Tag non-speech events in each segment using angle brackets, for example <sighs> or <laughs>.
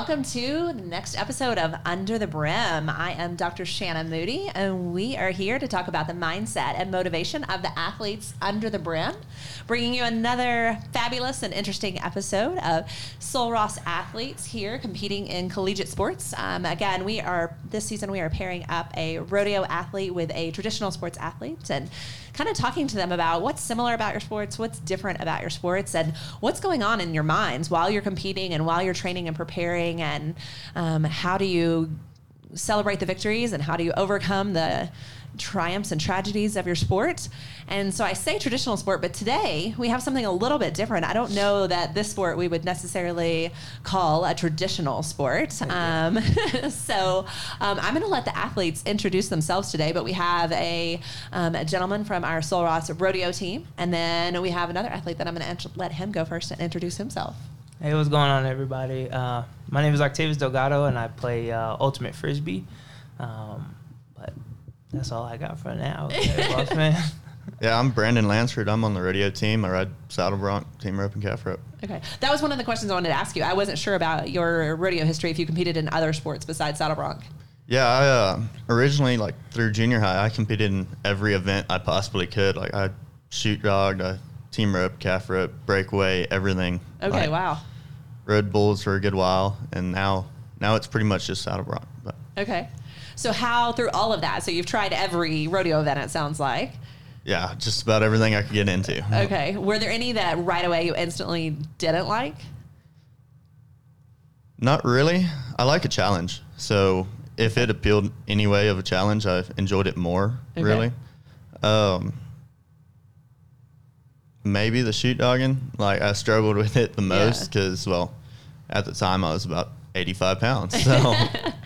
welcome to the next episode of Under the Brim. I am Dr. Shanna Moody, and we are here to talk about the mindset and motivation of the athletes under the brim, bringing you another fabulous and interesting episode of Sul Ross athletes here competing in collegiate sports. Um, again, we are this season we are pairing up a rodeo athlete with a traditional sports athlete, and kind of talking to them about what's similar about your sports, what's different about your sports, and what's going on in your minds while you're competing and while you're training and preparing, and um, how do you celebrate the victories and how do you overcome the triumphs and tragedies of your sport. And so I say traditional sport, but today we have something a little bit different. I don't know that this sport we would necessarily call a traditional sport. Um, <laughs> so um, I'm going to let the athletes introduce themselves today, but we have a, um, a gentleman from our Sul Ross rodeo team, and then we have another athlete that I'm going to let him go first and introduce himself. Hey, what's going on, everybody? Uh, my name is Octavius Delgado, and I play uh, Ultimate Frisbee. Um, that's all I got for now. <laughs> Okay, boss man. Yeah, I'm Brandon Lansford. I'm on the rodeo team. I ride saddle bronc, team rope, and calf rope. Okay. That was one of the questions I wanted to ask you. I wasn't sure about your rodeo history if you competed in other sports besides saddle bronc. Yeah, I uh, originally like through junior high, I competed in every event I possibly could. Like I chute dogged, I team rope, calf rope, breakaway, everything. Okay, Like, wow. Rode bulls for a good while, and now now it's pretty much just saddle bronc. But Okay. So how through all of that? So you've tried every rodeo event it sounds like. yeah, just about everything I could get into. Okay. Were there any that right away you instantly didn't like? Not really. I like a challenge. So if it appealed any way of a challenge, I enjoyed it more. Okay. Really. Um, maybe the chute dogging. Like I struggled with it the most because, well, at the time I was about 85 pounds. So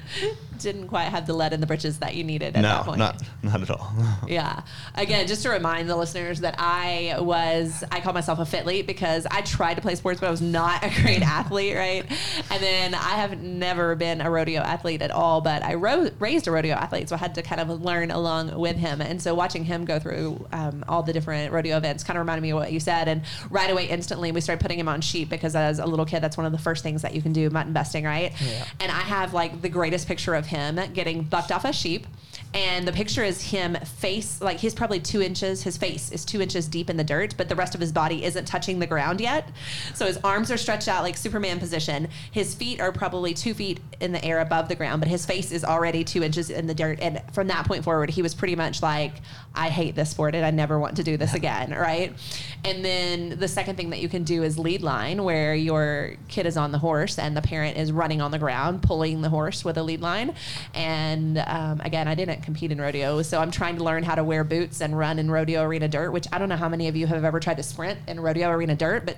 <laughs> Didn't quite have the lead in the britches that you needed at that no, point. not not at all. <laughs> Yeah. Again, just to remind the listeners that I was, I call myself a fitly because I tried to play sports, but I was not a great <laughs> athlete, right? And then I have never been a rodeo athlete at all, but I ro- raised a rodeo athlete, so I had to kind of learn along with him. And so watching him go through um, all the different rodeo events kind of reminded me of what you said. And right away, instantly, we started putting him on sheep because as a little kid, that's one of the first things that you can do, mutton busting, right? Yeah. And I have like the greatest picture of him getting bucked off a sheep. And the picture is him face, like he's probably two inches, his face is two inches deep in the dirt, but the rest of his body isn't touching the ground yet. So his arms are stretched out like Superman position. His feet are probably two feet in the air above the ground, but his face is already two inches in the dirt. And from that point forward, he was pretty much like, I hate this sport and I never want to do this again, right? And then the second thing that you can do is lead line, where your kid is on the horse and the parent is running on the ground, pulling the horse with a lead line. And um, again, I didn't compete in rodeo, so I'm trying to learn how to wear boots and run in rodeo arena dirt, which I don't know how many of you have ever tried to sprint in rodeo arena dirt, but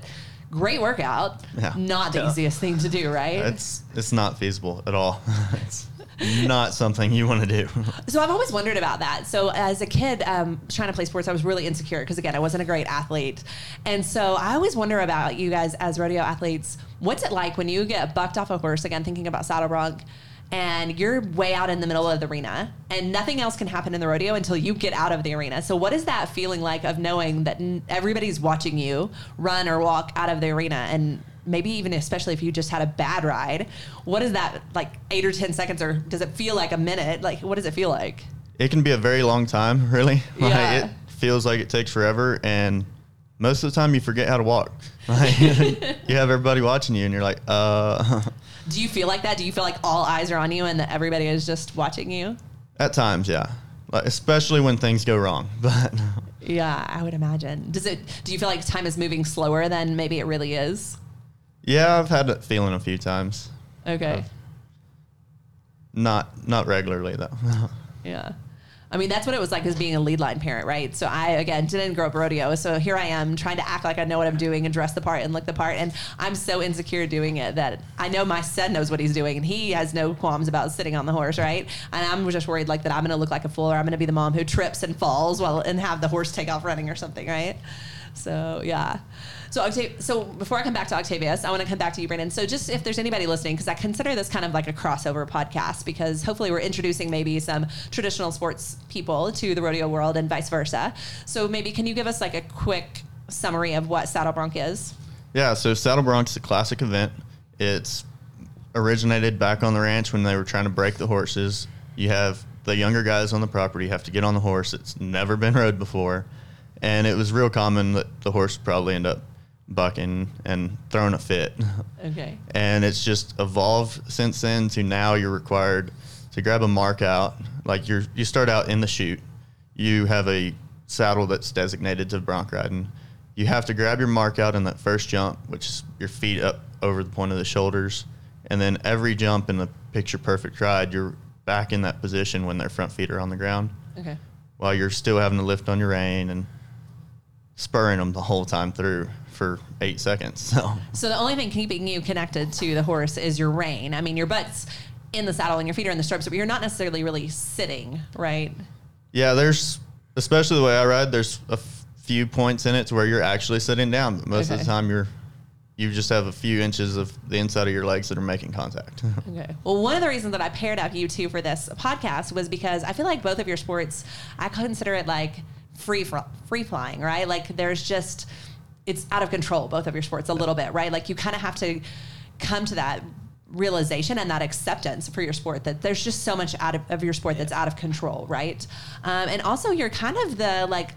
great workout. Yeah. Not the Yeah. easiest thing to do, right? it's it's not feasible at all. <laughs> it's <laughs> not something you want to do. <laughs> So I've always wondered about that. So as a kid um, trying to play sports, I was really insecure because again, I wasn't a great athlete, and so I always wonder about you guys as rodeo athletes. What's it like when you get bucked off a horse? Again, thinking about saddle bronc. And you're way out in the middle of the arena, and nothing else can happen in the rodeo until you get out of the arena. So, what is that feeling like of knowing that everybody's watching you run or walk out of the arena, and maybe even especially if you just had a bad ride? What is that like, eight or ten seconds, or does it feel like a minute? Like, what does it feel like? it can be a very long time, <laughs> really. Like, Yeah. it feels like it takes forever, and most of the time you forget how to walk. <laughs> Like, <laughs> you have everybody watching you, and you're like, uh. Do you feel like that? Do you feel like all eyes are on you and that everybody is just watching you? At times, yeah. Like, especially when things go wrong. <laughs> But Yeah, I would imagine. Does it? Do you feel like time is moving slower than maybe it really is? yeah, I've had that feeling a few times. Okay. Not not regularly though. <laughs> Yeah. I mean, that's what it was like as being a lead line parent, right? So I, again, didn't grow up rodeo. So here I am trying to act like I know what I'm doing and dress the part and look the part. And I'm so insecure doing it that I know my son knows what he's doing and he has no qualms about sitting on the horse, right? And I'm just worried like that I'm going to look like a fool or I'm going to be the mom who trips and falls while and have the horse take off running or something, right? So yeah. So Octav- so before I come back to Octavius, I want to come back to you, Brandon. So just if there's anybody listening, because I consider this kind of like a crossover podcast, because hopefully we're introducing maybe some traditional sports people to the rodeo world and vice versa. So maybe can you give us like a quick summary of what saddle bronc is? yeah, so Saddle Bronc is a classic event. It's originated back on the ranch when they were trying to break the horses. You have the younger guys on the property have to get on the horse. It's never been rode before, and it was real common that the horse would probably end up bucking and throwing a fit. Okay. and it's just evolved since then to now you're required to grab a mark out like you're you start out in the chute you have a saddle that's designated to bronc riding you have to grab your mark out in that first jump which is your feet up over the point of the shoulders and then every jump in the picture perfect ride you're back in that position when their front feet are on the ground Okay. while you're still having to lift on your rein and spurring them the whole time through for eight seconds so So the only thing keeping you connected to the horse is your rein. I mean, your butt's in the saddle and your feet are in the stirrups, but you're not necessarily really sitting, right? Yeah, there's especially the way I ride. There's a f- few points in it to where you're actually sitting down, but most of the time you're you just have a few inches of the inside of your legs that are making contact. <laughs> Okay. Well, one of the reasons that I paired up you two for this podcast was because I feel like both of your sports, I consider it like free fr- free flying, right? Like there's just it's out of control both of your sports a little bit, right? Like you kind of have to come to that realization and that acceptance for your sport that there's just so much out of, of your sport that's out of control, right? Um, and also you're kind of the like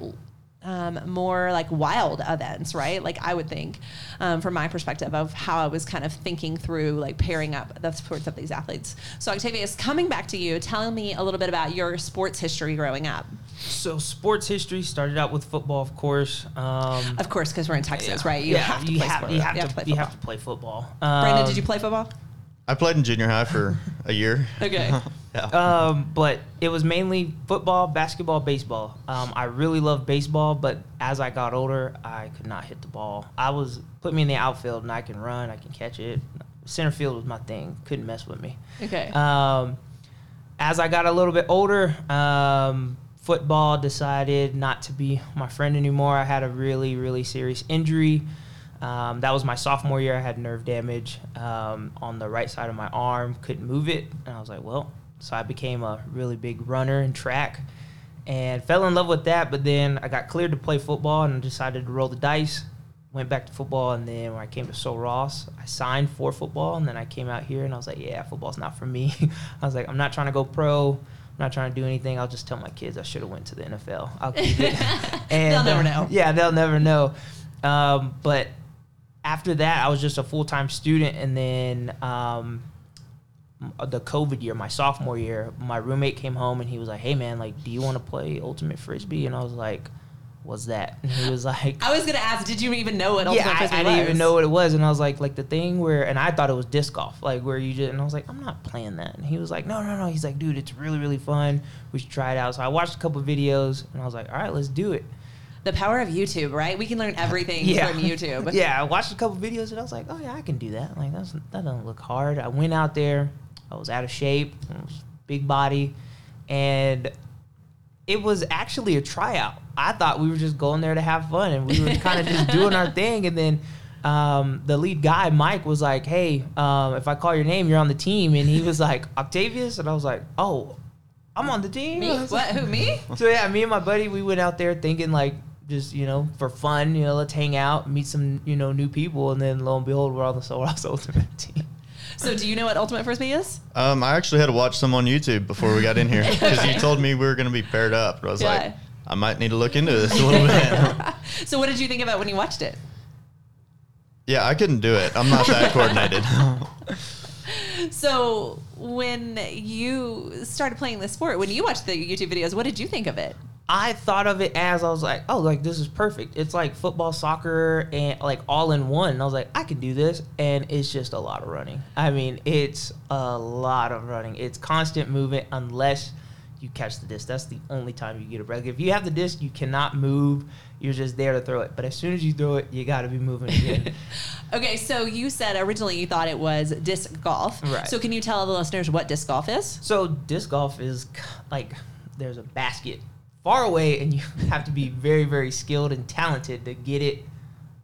um, more like wild events, right? Like I would think, um, from my perspective of how I was kind of thinking through like pairing up the sports of these athletes. So Octavius, coming back to you, telling me a little bit about your sports history growing up. So sports history started out with football, of course. Um, Of course, because we're in Texas, yeah, right? You yeah, have to you play have, sport. you have You to, have to play you have football. to play football. Brandon, Um, did you play football? I played in junior high for a year. Okay. <laughs> yeah. Um, but it was mainly football, basketball, baseball. Um, I really loved baseball, but as I got older, I could not hit the ball. I was put me in the outfield, and I can run, I can catch it. Center field was my thing. Couldn't mess with me. Okay. Um, as I got a little bit older, um, football decided not to be my friend anymore. I had a really, really serious injury. Um, that was my sophomore year. I had nerve damage um, on the right side of my arm, couldn't move it. And I was like, well, so I became a really big runner in track and fell in love with that. But then I got cleared to play football and decided to roll the dice. Went back to football, and then when I came to Sul Ross, I signed for football, and then I came out here and I was like, yeah, football's not for me. <laughs> I was like, I'm not trying to go pro. I'm not trying to do anything. I'll just tell my kids I should have went to the NFL. I'll keep it. <laughs> They'll never uh, know. Yeah, they'll never know. Um, but after that, I was just a full time student, and then um, the COVID year, my sophomore year, my roommate came home and he was like, "Hey man, like, do you want to play ultimate frisbee?" And I was like, "What's that?" And he was <laughs> like, I was gonna ask, did you even know what ultimate yeah, I, frisbee I didn't even know what it was, and I was like, like the thing where, and I thought it was disc golf, like where you just, and I was like, I'm not playing that, and he was like, no, no, no, he's like, dude, it's really, really fun. We should try it out. So I watched a couple videos, and I was like, all right, let's do it. The power of YouTube, right? We can learn everything Yeah. from YouTube. <laughs> yeah, I watched a couple videos, and I was like, oh yeah, I can do that. Like that's that doesn't look hard. I went out there, I was out of shape, big body, and it was actually a tryout. I thought we were just going there to have fun, and we were <laughs> kind of just doing our thing. And then um, the lead guy, Mike, was like, "Hey, um, if I call your name, you're on the team." And he was like, "Octavius," and I was like, "Oh, I'm on the team." Me? What? Who? Me? <laughs> so yeah, me and my buddy, we went out there thinking like just you know for fun, you know, let's hang out, meet some you know new people, and then lo and behold, we're on the Soul Ultimate team. So, do you know what ultimate frisbee is? Um, I actually had to watch some on YouTube before we got in here because you told me we were going to be paired up. I was Yeah. like, I might need to look into this a little bit. <laughs> So, what did you think about when you watched it? yeah, I couldn't do it. I'm not that <laughs> coordinated. So, when you started playing the sport, when you watched the YouTube videos, what did you think of it? I thought of it as I was like, oh, like this is perfect. It's like football, soccer, and like all in one. And I was like, I can do this, and it's just a lot of running. I mean, it's a lot of running. It's constant movement unless you catch the disc. That's the only time you get a break. If you have the disc, you cannot move. You're just there to throw it. But as soon as you throw it, you got to be moving again. <laughs> Okay, so you said originally you thought it was disc golf. Right. So, can you tell the listeners what disc golf is? So disc golf is like there's a basket far away, and you <laughs> have to be very, very skilled and talented to get it.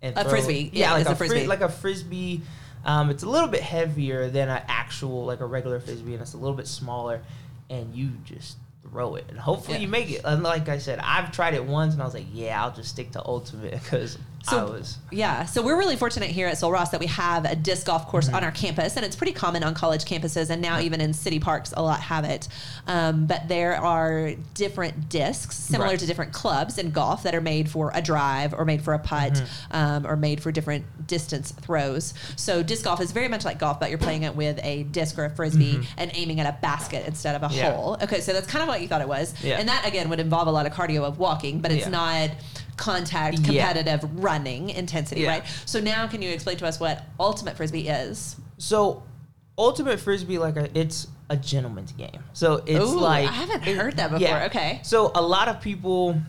And A frisbee. it. Yeah, like a, a frisbee. Fri- like a frisbee. Um, it's a little bit heavier than an actual like a regular frisbee, and it's a little bit smaller, and you just throw it, and hopefully Yeah. you make it. And like I said, I've tried it once, and I was like, yeah, I'll just stick to ultimate <laughs> because So- was. Yeah, so we're really fortunate here at Sul Ross that we have a disc golf course Mm-hmm. on our campus, and it's pretty common on college campuses, and now even in city parks, a lot have it. Um, but there are different discs similar Right. to different clubs in golf that are made for a drive or made for a putt Mm-hmm. um, or made for different distance throws. So disc golf is very much like golf, but you're playing it with a disc or a frisbee and aiming at a basket instead of a Mm-hmm. Yeah. hole. Okay, so that's kind of what you thought it was, Yeah. and that again would involve a lot of cardio of walking, but it's Yeah. not contact Yeah. competitive running intensity, Yeah. right? So now, can you explain to us what ultimate frisbee is? So, ultimate frisbee, like a, it's a gentleman's game. So it's Ooh, like I haven't heard that before. Okay. So a lot of people,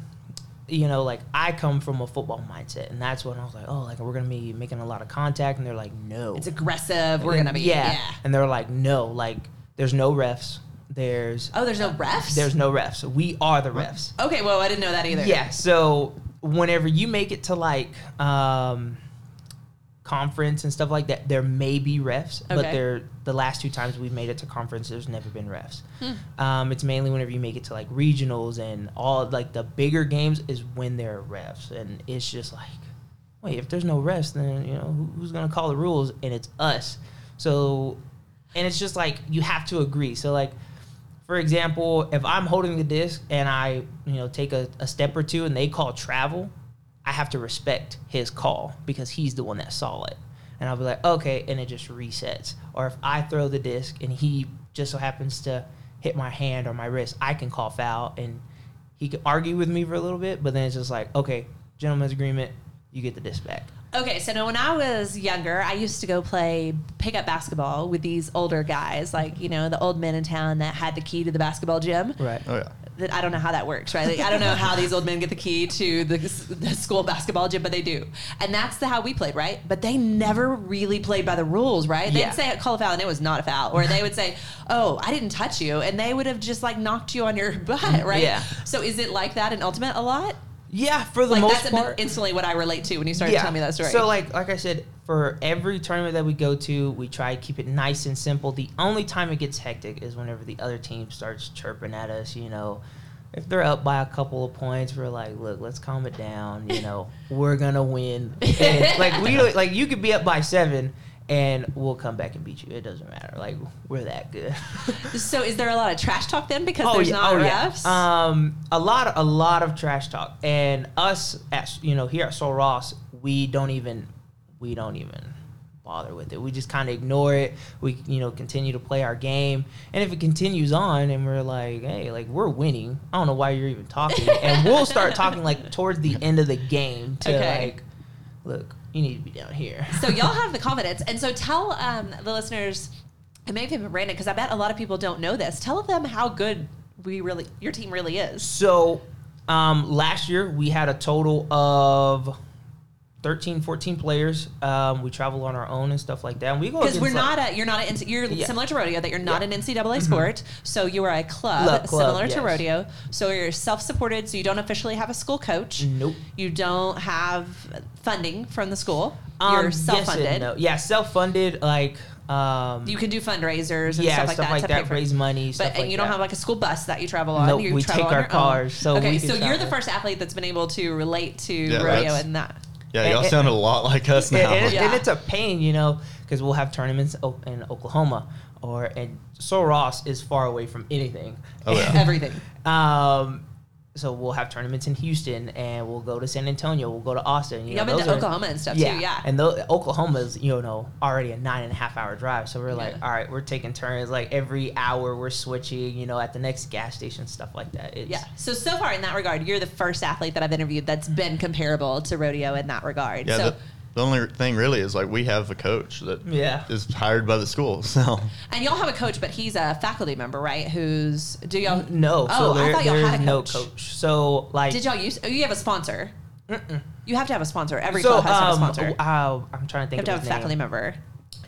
you know, like I come from a football mindset, and that's when I was like, oh, like we're gonna be making a lot of contact, and they're like, no, It's aggressive. We're gonna be yeah. yeah. and they're like, no, like there's no refs. There's Oh, there's no refs. there's no refs. We are the refs. Okay, well, I didn't know that either. Yeah. So whenever you make it to like um, conference and stuff like that, there may be refs, but Okay. there the last two times we've made it to conference, there's never been refs. Hmm. Um, it's mainly whenever you make it to like regionals and all like the bigger games is when there are refs, and it's just like, wait, if there's no refs, then you know who, who's gonna call the rules? And it's us. So, and it's just like you have to agree. So like for example, if I'm holding the disc and I, you know, take a, a step or two and they call travel, I have to respect his call because he's the one that saw it. And I'll be like, okay, and it just resets. Or if I throw the disc and he just so happens to hit my hand or my wrist, I can call foul and he can argue with me for a little bit, but then it's just like, okay, gentleman's agreement, you get the disc back. Okay, so now when I was younger, I used to go play pickup basketball with these older guys, like you know the old men in town that had the key to the basketball gym. Right. Oh yeah. That I don't know how that works, right? Like, I don't know how these old men get the key to the, the school basketball gym, but they do, and that's the how we played, right? But they never really played by the rules, right? They'd Yeah. say call a foul, and it was not a foul, or they would say, "Oh, I didn't touch you," and they would have just like knocked you on your <laughs> butt, right? Yeah. So is it like that in Ultimate a lot? Yeah, for the Like most that's part. instantly what I relate to when you started telling me that story. So like like I said, for every tournament that we go to, we try to keep it nice and simple. The only time it gets hectic is whenever the other team starts chirping at us, you know. If they're up by a couple of points, we're like, look, let's calm it down. You know, <laughs> we're gonna win. And, like we like you could be up by seven, and we'll come back and beat you. It doesn't matter. Like we're that good. <laughs> So is there a lot of trash talk then because there's not refs? Um, a lot, a lot of trash talk, and us at you know here at Sul Ross, we don't even, we don't even bother with it. We just kind of ignore it. We you know continue to play our game, and if it continues on, and we're like, hey, like we're winning. I don't know why you're even talking, and we'll start talking like towards the end of the game to <laughs> Okay. like, look, you need to be down here. <laughs> so y'all have the confidence, and so tell um, the listeners, and maybe even Brandon, because I bet a lot of people don't know this. Tell them how good we really, your team really is. So, um, last year we had a total of 13, 14 players. Um, we travel on our own and stuff like that. And we go Because we're against, like- not a, you're not an, you're Yeah. similar to rodeo that you're not Yeah. Mm-hmm. an NCAA sport. So you are a club, Club, club, similar to rodeo. So you're self-supported. So you don't officially have a school coach. Nope. You don't have funding from the school. Um, you're yes and self-funded. no. Yeah, self-funded. Like, um, You can do fundraisers and yeah, stuff like that to pay for raise money. Stuff But and like you don't that. have like a school bus that you travel on. Nope, you we travel take on our your cars, Own. so okay, we so you're the first athlete that's been able to relate to Yeah, rodeo that's- and that. Yeah, y'all and- sound a lot like us And, now. and, Yeah. and it's a pain, you know, because we'll have tournaments in Oklahoma or and Sul Ross is far away from anything. Oh, yeah. <laughs> Everything. Um, so we'll have tournaments in Houston, and we'll go to San Antonio. We'll go to Austin. You Yeah, know, I've been to are- Oklahoma and stuff yeah, too. Yeah. and tho- Oklahoma's you know already a nine and a half hour drive. So we're like, all right, we're taking turns. Like every hour, we're switching. You know, at the next gas station, stuff like that. It's, yeah. So so far in that regard, you're the first athlete that I've interviewed that's been comparable to rodeo in that regard. yeah, so the, the only thing really is like we have a coach that is Yeah. hired by the school. <laughs> So and y'all have a coach, but he's a faculty member, right? Who's do y'all No, Oh, so I thought y'all had a no coach. coach. So like, Did y'all use? Oh, you have a sponsor. Mm-mm. You have to have a sponsor. Every so club has to have a um, sponsor. You uh, I'm trying to think have to of have a his faculty member.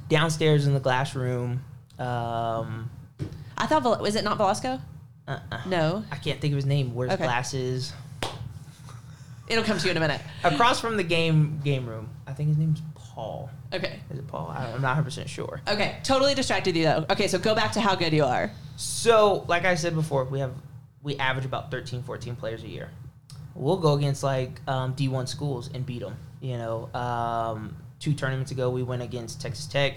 Downstairs in the glass room. Um, I thought was it not Velasco? uh-uh. No, I can't think of his name. Wears Okay. glasses. It'll come to you in a minute. Across from the game game room. I think his name's Paul. Okay. Is it Paul? I- I'm not 100 percent sure. Okay. Totally distracted you though. Okay, so go back to how good you are. So, like I said before, we have we average about 13, 14 players a year. We'll go against like um, D1 schools and beat them. You know, um, two tournaments ago we went against Texas Tech,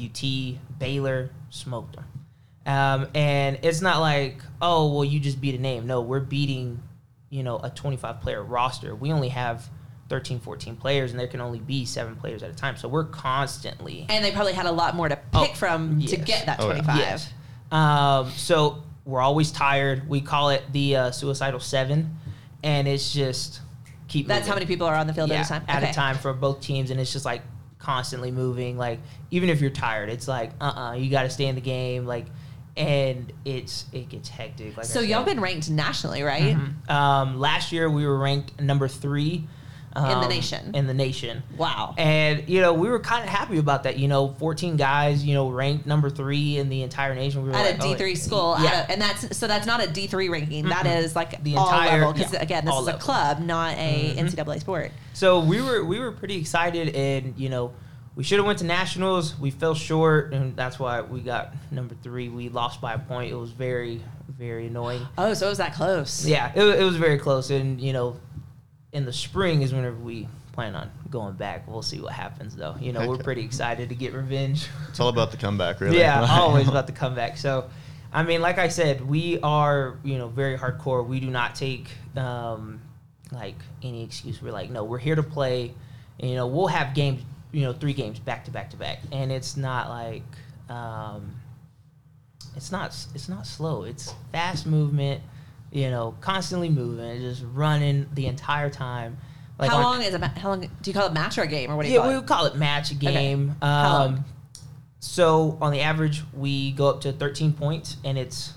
UT, Baylor, smoked them. Um, and it's not like, oh, well, you just beat a name. No, we're beating, you know, a 25 player roster. We only have 13, 14 players, and there can only be seven players at a time. So we're constantly. And they probably had a lot more to pick Oh, from to get that Oh, yeah. 25. Yes. Um, so we're always tired. We call it the uh, suicidal seven, and it's just keep. That's moving. how many people are on the field yeah, at a time. At Okay. a time for both teams, and it's just like constantly moving. Like even if you're tired, it's like uh uh you got to stay in the game. Like, and it's it gets hectic. Like So y'all been ranked nationally, right? Mhm. Um, last year we were ranked number three In the um, nation. In the nation. Wow. And you know we were kind of happy about that. You know, 14 guys, you know, ranked number three in the entire nation. We were At like, a oh, D three school, Yeah. a, and that's so that's not a D three ranking. That Mm-mm. is like The entire- level because yeah, again, this is a club, not a Mhm. NCAA sport. So we were we were pretty excited, and you know, we should have went to nationals. We fell short, and that's why we got number three. We lost by a point. It was very very annoying. Oh, so it was that close? Yeah, it, it was very close, and you know, in the spring is whenever we plan on going back. We'll see what happens, though. You know, we're pretty excited to get revenge. It's all about the comeback, really. Yeah, <laughs> always about the comeback. So, I mean, like I said, we are you know very hardcore. We do not take um, like any excuse. We're like, no, we're here to play. And, you know, we'll have games, you know, three games back to back to back, and it's not like um, it's not it's not slow. It's fast movement. You know, constantly moving, just running the entire time. how on- long is a how long do you call it match or a game or what do you yeah, call we would call it match game. Long? Um, so on the average, we go up to 13 points, and it's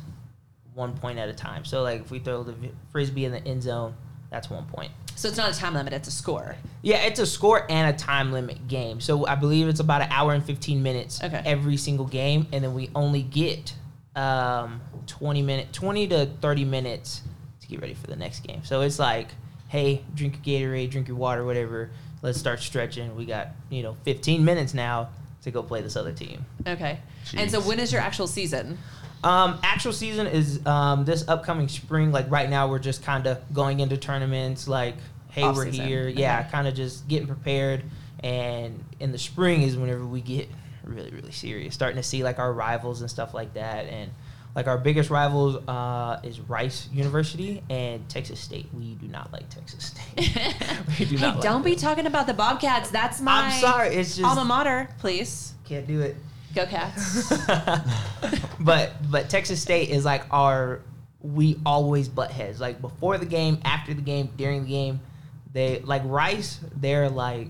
one point at a time. So like if we throw the frisbee in the end zone, that's one point. So it's not a time limit; it's a score. Yeah, it's a score and a time limit game. So I believe it's about an hour and 15 minutes Okay. every single game, and then we only get um, 20 minute, 20 to 30 minutes to get ready for the next game. So it's like, hey, drink your Gatorade, drink your water, whatever. Let's start stretching. We got you know 15 minutes now to go play this other team. Okay. And so when is your actual season? Um, actual season is um, this upcoming spring. Like right now, we're just kind of going into tournaments. Like, hey, we're here. Yeah, Okay. kind of just getting prepared. And in the spring is whenever we get really, really serious. Starting to see like our rivals and stuff like that. And like our biggest rivals uh, is Rice University and Texas State. We do not like Texas State. <laughs> we do hey, not. like don't be talking about the Bobcats. That's my I'm sorry. It's just alma mater. Please can't do it. go Cats. <laughs> but but Texas State is like our we always butt heads. Like before the game, after the game, during the game, they like Rice. They're like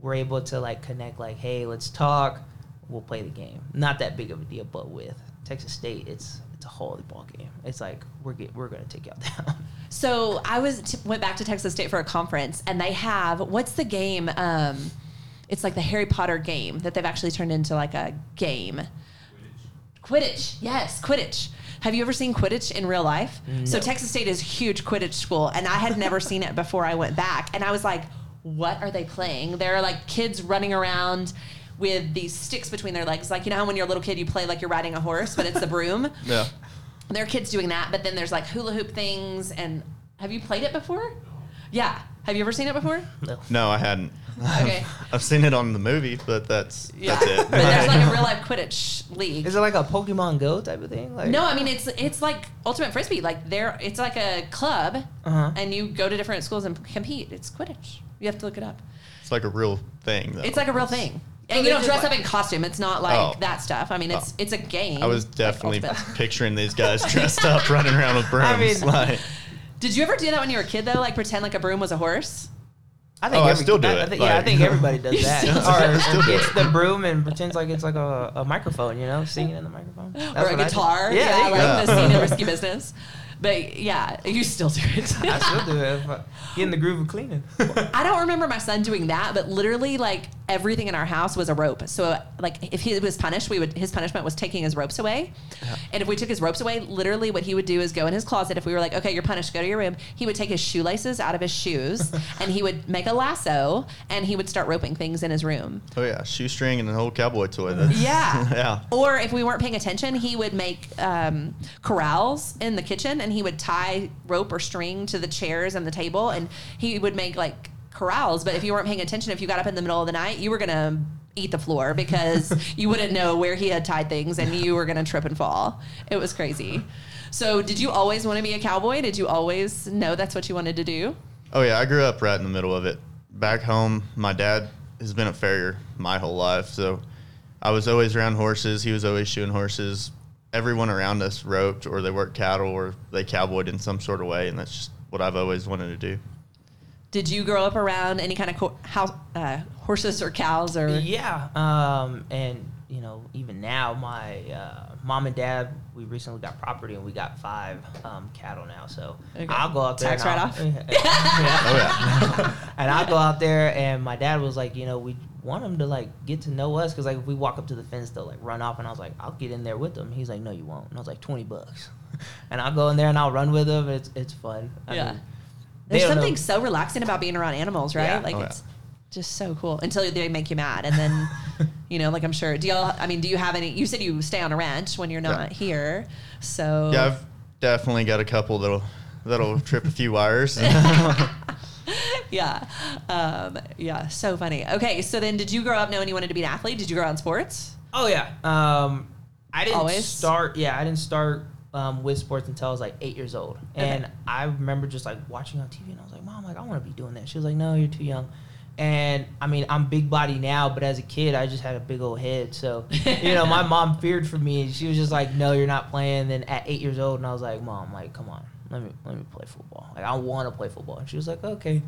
we're able to like connect. Like hey, let's talk. We'll play the game. Not that big of a deal. But with Texas State, it's it's a holy ball game. It's like we're get, we're gonna take y'all <laughs> down. So I was t- went back to Texas State for a conference, and they have what's the game? Um, it's like the Harry Potter game that they've actually turned into like a game. Quidditch, yes, Quidditch. Have you ever seen Quidditch in real life? So Texas State is a huge Quidditch school, and I had never seen it before I went back, and I was like, "What are they playing?" There are like kids running around with these sticks between their legs, like you know how when you're a little kid you play like you're riding a horse, but it's the broom. <laughs> Yeah. There are kids doing that, but then there's like hula hoop things. And have you played it before? Yeah. Have you ever seen it before? No. No, I hadn't. Okay. I've seen it on the movie, but that's Yeah. that's it. But there's like a <laughs> real life Quidditch league. Is it like a Pokemon Go type of thing? Like No, I mean it's it's like ultimate frisbee. Like there, it's like a club, Uh-huh. and you go to different schools and compete. It's Quidditch. You have to look it up. it's like a real thing. Though. It's like a real thing. So And they you don't just dress like- up in costume. It's not like Oh. that stuff. I mean, it's Oh. it's a game. I was like definitely ultimate. <laughs> picturing these guys <laughs> dressed up, running around with brooms. mean- like, Did you ever do that when you were a kid though? Like pretend like a broom was a horse? I think Oh, I still do I, it, I think, yeah, I think <laughs> everybody does that. still or. Still do gets it. the broom and pretends like it's like a, a microphone, you know, singing in the microphone. That's or a what I do. guitar? Yeah, there you like go. the scene in Risky Business. But yeah, you still do it. <laughs> I still do it. If I <laughs> get in the groove of cleaning. I don't <laughs> remember my son doing that, but literally, like everything in our house was a rope. So, like, if he was punished, we would his punishment was taking his ropes away. And if we took his ropes away, literally, what he would do is go in his closet. If we were like, "Okay, you're punished, go to your room," he would take his shoelaces out of his shoes and he would make a lasso and he would start roping things in his room. oh yeah, shoestring and an old cowboy toy. That's, Yeah. yeah. Or if we weren't paying attention, he would make um, corrals in the kitchen and he would tie rope or string to the chairs and the table and he would make like corrals, but if you weren't paying attention, if you got up in the middle of the night, you were gonna eat the floor because <laughs> you wouldn't know where he had tied things and you were gonna trip and fall. It was crazy. So, did you always want to be a cowboy? Did you always know that's what you wanted to do? Oh yeah, I grew up right in the middle of it. Back home, my dad has been a farrier my whole life, so I was always around horses. He was always shoeing horses. Everyone around us roped, or they worked cattle, or they cowboyed in some sort of way, and that's just what I've always wanted to do. Did you grow up around any kind of co- house, uh, horses or cows or? Yeah, um, and you know, even now, my uh, mom and dad, we recently got property and we got five um, cattle now. So Okay. I'll go out there. Tax write-off? <laughs> yeah. Oh yeah, <laughs> and I'll go out there, and my dad was like, you know, we want them to like get to know us because like if we walk up to the fence, they'll like run off, and I was like, I'll get in there with them. He's like, no, you won't. And I was like, twenty bucks, <laughs> and I'll go in there and I'll run with them. It's it's fun. I Yeah. mean, There's don't know- something so relaxing about being around animals, right? Yeah. Like Oh, yeah. it's just so cool until they make you mad, and then <laughs> you know, like I'm sure. Do y'all? I mean, do you have any? You said you stay on a ranch when you're not Yeah. here, so yeah. I've definitely got a couple that'll that'll trip a few wires. <laughs> <laughs> yeah, um, yeah, so funny. Okay, so then, did you grow up knowing you wanted to be an athlete? Did you grow up in sports? Oh yeah. Um, I didn't Always? start. Yeah, I didn't start um, with sports until I was like eight years old, and Okay. I remember just like watching on TV, and I was like, "Mom, like I want to be doing that." She was like, "No, you're too young." And I mean, I'm big body now, but as a kid, I just had a big old head. So, you know, my <laughs> mom feared for me. and She was just like, "No, you're not playing." And Then at eight years old, and I was like, "Mom, like, come on, let me let me play football. Like, I want to play football." And she was like, "Okay."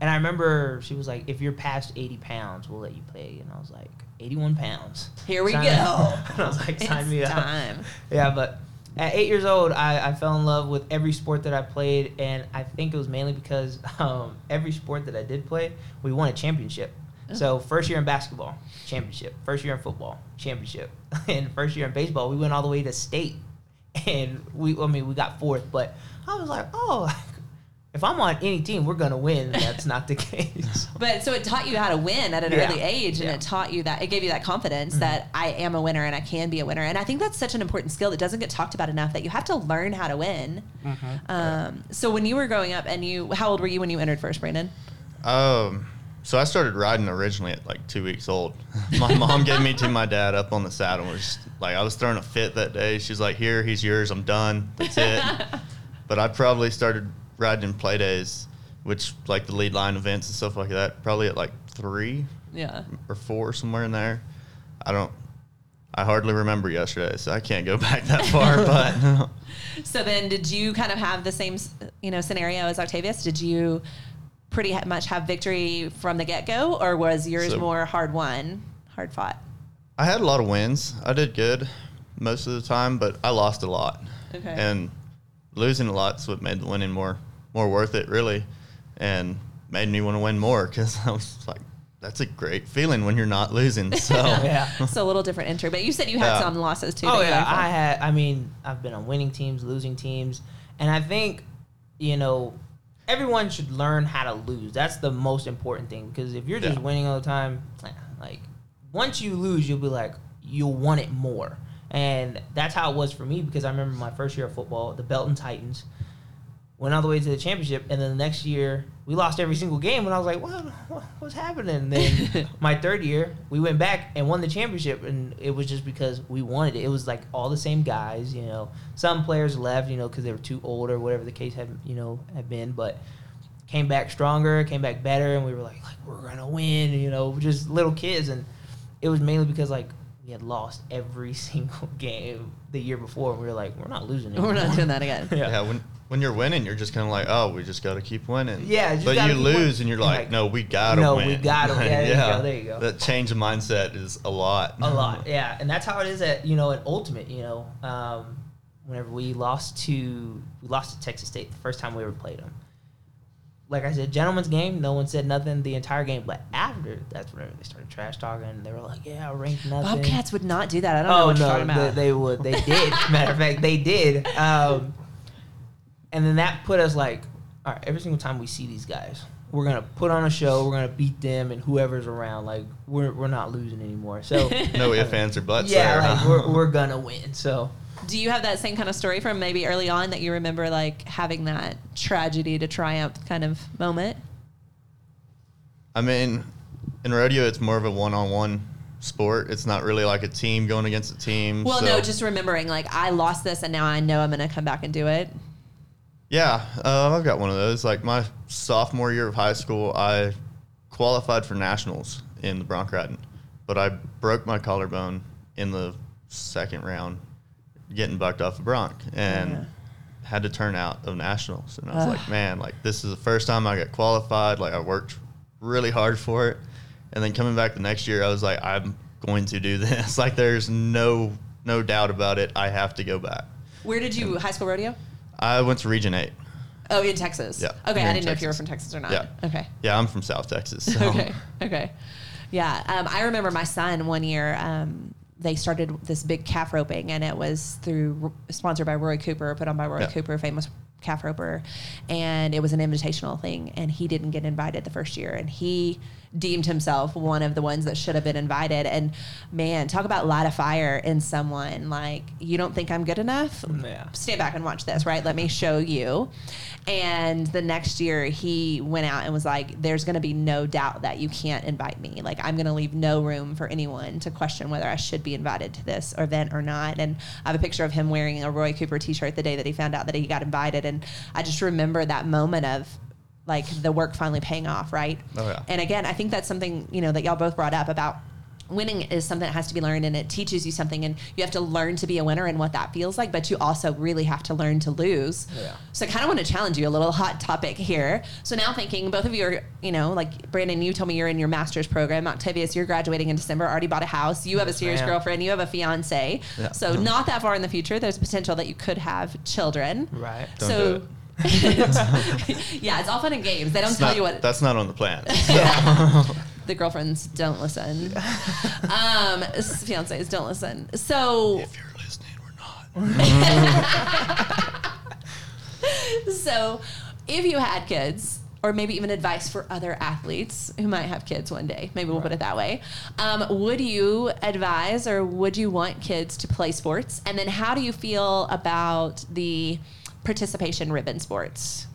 And I remember she was like, "If you're past 80 pounds, we'll let you play." And I was like, "81 pounds." Here we Sign- go. <laughs> and I was like, sign It's me up. time. Yeah, but at eight years old, I, I fell in love with every sport that I played, and I think it was mainly because um, every sport that I did play, we won a championship. So first year in basketball, championship. First year in football, championship. <laughs> And first year in baseball, we went all the way to state, and we I mean we got fourth. But I was like, oh, if I'm on any team, we're gonna win. <laughs> That's not the case. <laughs> But so it taught you how to win at an Yeah. early age, and Yeah. it taught you that it gave you that confidence Mm-hmm. that I am a winner and I can be a winner. And I think that's such an important skill that doesn't get talked about enough. That you have to learn how to win. Mm-hmm. Um, so when you were growing up, and you, how old were you when you entered first, Brandon? Um, so I started riding originally at like two weeks old. <laughs> My mom gave me to my dad up on the saddle. We're just, like I was throwing a fit that day. She's like, "Here, he's yours. I'm done. That's it." but I probably started riding in play days, which like the lead line events and stuff like that. Probably at like three Yeah. or four somewhere in there. I don't. I hardly remember yesterday, so I can't go <laughs> back that far. <laughs> but So then, did you kind of have the same, you know, scenario as Octavius? Did you pretty much have victory from the get go, or was yours So- more hard won, hard fought? I had a lot of wins. I did good most of the time, but I lost a lot. Okay. And losing a lot lot's what made the winning more more worth it, really, and made me want to win more because I was like, that's a great feeling when you're not losing. <laughs> So yeah. so <laughs> a little different entry, but you said you had Yeah. some losses too. Oh yeah. I had. I mean, I've been on winning teams, losing teams, and I think, you know, everyone should learn how to lose. That's the most important thing because if you're just Yeah. winning all the time, like once you lose, you'll be like you'll want it more, and that's how it was for me because I remember my first year of football, the Belton Titans. Went all the way to the championship, and then the next year we lost every single game, and I was like, "What? what what's happening?" And then <laughs> my third year, we went back and won the championship, and it was just because we wanted it. It was like all the same guys, you know. Some players left, you know, because they were too old or whatever the case had, you know, had been. But came back stronger, came back better, and we were like, like we're gonna win, you know, just little kids, and it was mainly because like we had lost every <laughs> single game the year before, and we were like, we're not losing. We're not doing that again. <laughs> yeah, when when you're winning, you're just kind of like, oh, we just got to keep winning. Yeah, just but you lose, winning. and you're You're like, like, no, we gotta no, win. No, we gotta- <laughs> win. yeah, there you go, there you go. That change of mindset is a lot. a lot <laughs> yeah and that's how it is at you know at ultimate you know um, whenever we lost to we lost to texas state the first time we ever played them like i said gentleman's game no one said nothing the entire game but after that's whenever they started trash talking they were like yeah ranked nothing Bobcats would not do that. I don't know oh what you're no talking they, they would they did matter of fact they did <laughs> um, and then that put us like all right every single time we see these guys we're gonna put on a show we're gonna beat them and whoever's around like we're, we're not losing anymore so <laughs> no ifs, ands, or buts. yeah, there, like huh? we're, we're gonna win. So Do you have that same kind of story from maybe early on that you remember like having that tragedy to triumph kind of moment? I mean, in rodeo, it's more of a one-on-one sport. It's not really like a team going against a team. Well, so- no, just remembering like I lost this and now I know I'm going to come back and do it. Yeah, uh, I've got one of those. Like my sophomore year of high school, I qualified for nationals in the bronc riding, but I broke my collarbone in the second round, getting bucked off a bronc, and Yeah. had to turn out of nationals. And I was like, man, like this is the first time I got qualified. Like I worked really hard for it, and then coming back the next year, I was like, I'm going to do <laughs> this. like there's no no doubt about it. I have to go back. Where did you high school rodeo? I went to Region Eight. Oh, in Texas. Yeah, Okay, I didn't know if you were from Texas or not. Yeah. Okay. Yeah, I'm from South Texas. So. <laughs> okay. Okay. Yeah. Um, I remember my son one year. Um, they started this big calf roping, and it was through sponsored by Roy Cooper, put on by Roy Yeah. Cooper, famous calf roper, and it was an invitational thing. And he didn't get invited the first year, and he deemed himself one of the ones that should have been invited. And man, talk about light a fire in someone. Like you don't think I'm good enough? Yeah. stand back and watch this, right? Let me show you. And the next year, he went out and was like, There's going to be no doubt that you can't invite me. Like, I'm going to leave no room for anyone to question whether I should be invited to this event or not. And I have a picture of him wearing a Roy Cooper t shirt the day that he found out that he got invited. And I just remember that moment of, like the work finally paying off, right? Oh, yeah. And again, I think that's something you know that y'all both brought up about winning is something that has to be learned and it teaches you something and you have to learn to be a winner and what that feels like but you also really have to learn to lose Yeah. so i kind of want to challenge you a little hot topic here so now thinking both of you are you know like brandon you told me you're in your master's program octavius you're graduating in december already bought a house you have a serious girlfriend you have a fiance Yeah. so not that far in the future there's a potential that you could have children Right. Don't so <laughs> yeah it's all fun and games they don't It's tell not- you what That's not on the plan. <laughs> <laughs> the girlfriends don't listen. um, fiancés don't listen. So, if you're listening, we're not. so if you had kids, or maybe even advice for other athletes who might have kids one day, maybe we'll put it that way. Um, would you advise or would you want kids to play sports? And then how do you feel about the participation ribbon sports?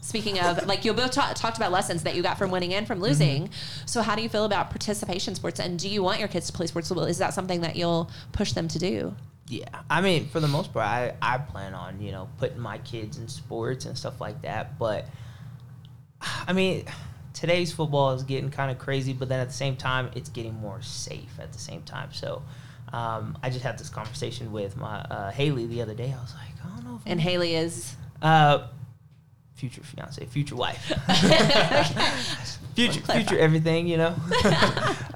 Speaking of, <laughs> like you both ta- talked about lessons that you got from winning and from losing. So, how do you feel about participation sports? And do you want your kids to play sports? Is that something that you'll push them to do? Yeah, I mean, for the most part, I, I plan on you know putting my kids in sports and stuff like that. But <sighs> I mean, today's football is getting kind of crazy, but then at the same time, it's getting more safe at the same time. So um, I just had this conversation with my uh, Haley the other day. I was like, And Haley is uh, future fiance, future wife, <laughs> future future everything, you know.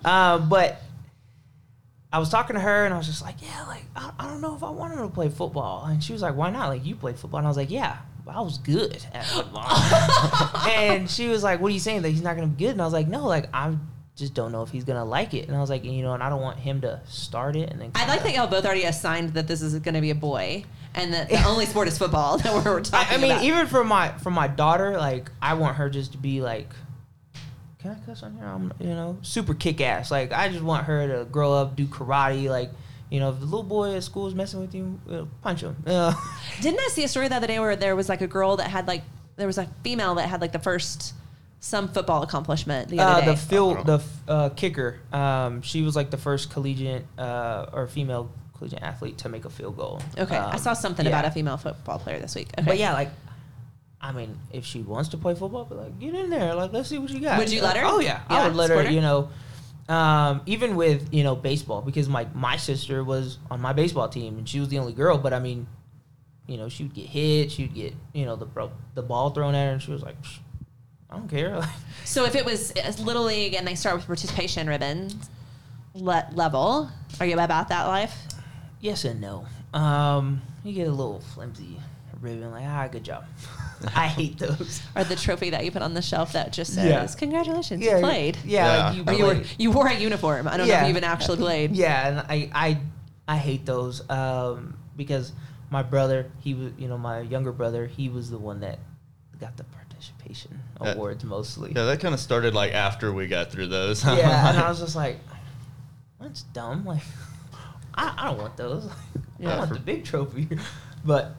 um, <laughs> <laughs> but I was talking to her and I was just like, yeah, like I, I don't know if I want him to play football. And she was like, why not? Like you played football, and I was like, yeah. I was good at football. and she was like, "What are you saying that he's not going to be good?" And I was like, "No, like I just don't know if he's going to like it." And I was like, "You know, and I don't want him to start it and then." I like that y'all both already assigned that this is going to be a boy, and that the only sport is football <laughs> that we're talking I, I mean, about. even for my for my daughter, like I want her just to be like, can I cuss on here? I'm you know super kick ass. Like I just want her to grow up, do karate. Like you know, if the little boy at school is messing with you, uh, punch him. Uh, <laughs> Didn't I see a story the other day where there was like a girl that had like there was a female that had like the first some football accomplishment the other uh, day. the field, the uh, kicker. Um, she was like the first collegiate uh, or female collegiate athlete to make a field goal. okay, I Um, saw something yeah. about a female football player this week. Okay. But yeah, like, I mean, if she wants to play football, but like, get in there. Like, let's see what you got. Would you let her? Oh yeah, Yeah, I would let her. her? You know, um, even with you know baseball because my my sister was on my baseball team and she was the only girl. But I mean, you know, she would get hit. She'd get you know the bro- the ball thrown at her, and she was like, "Psh, I don't care. <laughs> So if it was little league and they start with participation ribbon le- level, are you about that life? Yes and no. Um, you get a little flimsy ribbon, like ah, good job. <laughs> I hate those. Or the trophy that you put on the shelf that just says Yeah. "Congratulations, Yeah, you played." Yeah, Yeah. like you, Or you were you wore a uniform. I don't know if Yeah. you even actually played. Yeah, and I I I hate those um, because my brother, he was you know my younger brother, he was the one that got the participation Yeah. awards mostly. Yeah, that kind of started like after we got through those. Yeah, and I <laughs> was just like, that's dumb. Like, I, I don't want those. <laughs> I Yeah. want the big trophy. But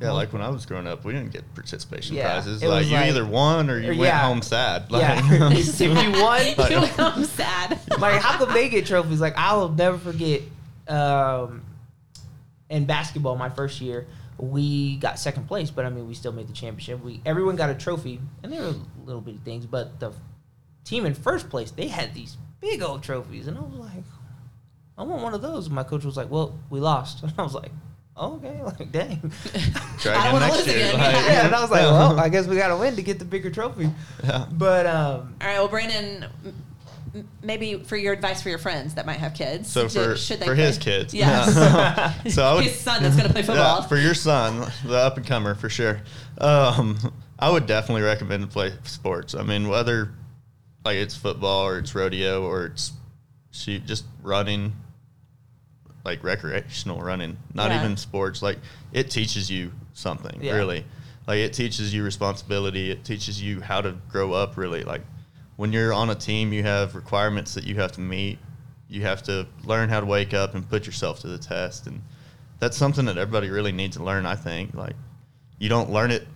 Yeah, like when I was growing up, we didn't get participation Yeah, prizes. Like you like- either won or you or went yeah. home sad. Like, <laughs> yeah. if you won, <laughs> you went home sad. like how come they get trophies? Like I will never forget. Um, in basketball, my first year, we got second place, but I mean, we still made the championship. We everyone got a trophy, and they were little bitty things. But the team in first place, they had these big old trophies, and I was like, I want one of those. And my coach was like, Well, we lost, <laughs> and I was like. Oh, okay, <laughs> like dang. <laughs> Try again next year. again. Like, yeah, and I was like, well, I guess we got to win to get the bigger trophy. Yeah. But um, All right, well, Brandon, m- m- maybe for your advice for your friends that might have kids. So do- for, should they for play- his kids, Yes. so I would, his son that's going to play football. Yeah, for your son, the up and comer for sure. Um, I would definitely recommend to play sports. I mean, whether like it's football or it's rodeo or it's shoot, just running, like recreational running, not Yeah. even sports. Like it teaches you something Yeah. really. Like it teaches you responsibility. It teaches you how to grow up really. Like when you're on a team, you have requirements that you have to meet. You have to learn how to wake up and put yourself to the test and that's something that everybody really needs to learn. I think like you don't learn it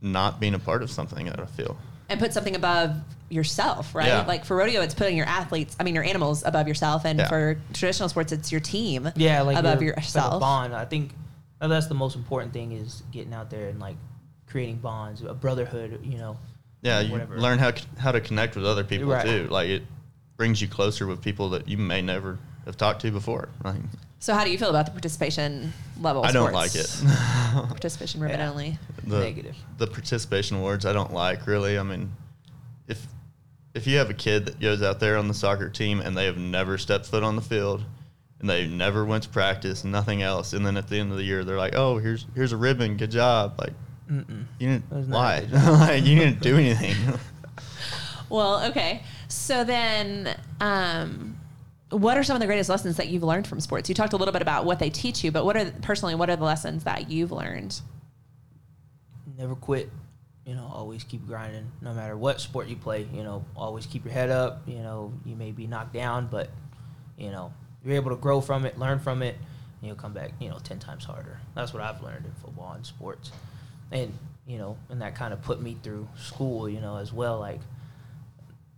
not being a part of something. I feel. and put something above yourself, right? Yeah. Like for rodeo, it's putting your athletes, I mean, your animals above yourself. And Yeah. for traditional sports, it's your team yeah, like above your- like a yourself. bond. I think that's the most important thing is getting out there and like creating bonds, a brotherhood. You know. Yeah, you whatever. learn how how to connect with other people Right. too. Like it brings you closer with people that you may never have talked to before. Like, So, how do you feel about the participation level? I don't like it. <laughs> Participation ribbon Yeah. only. the, Negative. The participation awards I don't like really. I mean, if if you have a kid that goes out there on the soccer team and they have never stepped foot on the field and they never went to practice, nothing else, and then at the end of the year they're like, "Oh, here's here's a ribbon, good job." Like Mm-mm. you didn't That was not a why? <laughs> like you didn't do anything. <laughs> Well, okay. So then, um, what are some of the greatest lessons that you've learned from sports? You talked a little bit about what they teach you, but what are personally what are the lessons that you've learned? Never quit. You know, always keep grinding. No matter what sport you play, you know, always keep your head up. You know, you may be knocked down, but you know, you're able to grow from it, learn from it, and you'll come back. You know, ten times harder. That's what I've learned in football and sports, and you know, and that kind of put me through school. You know, as well. Like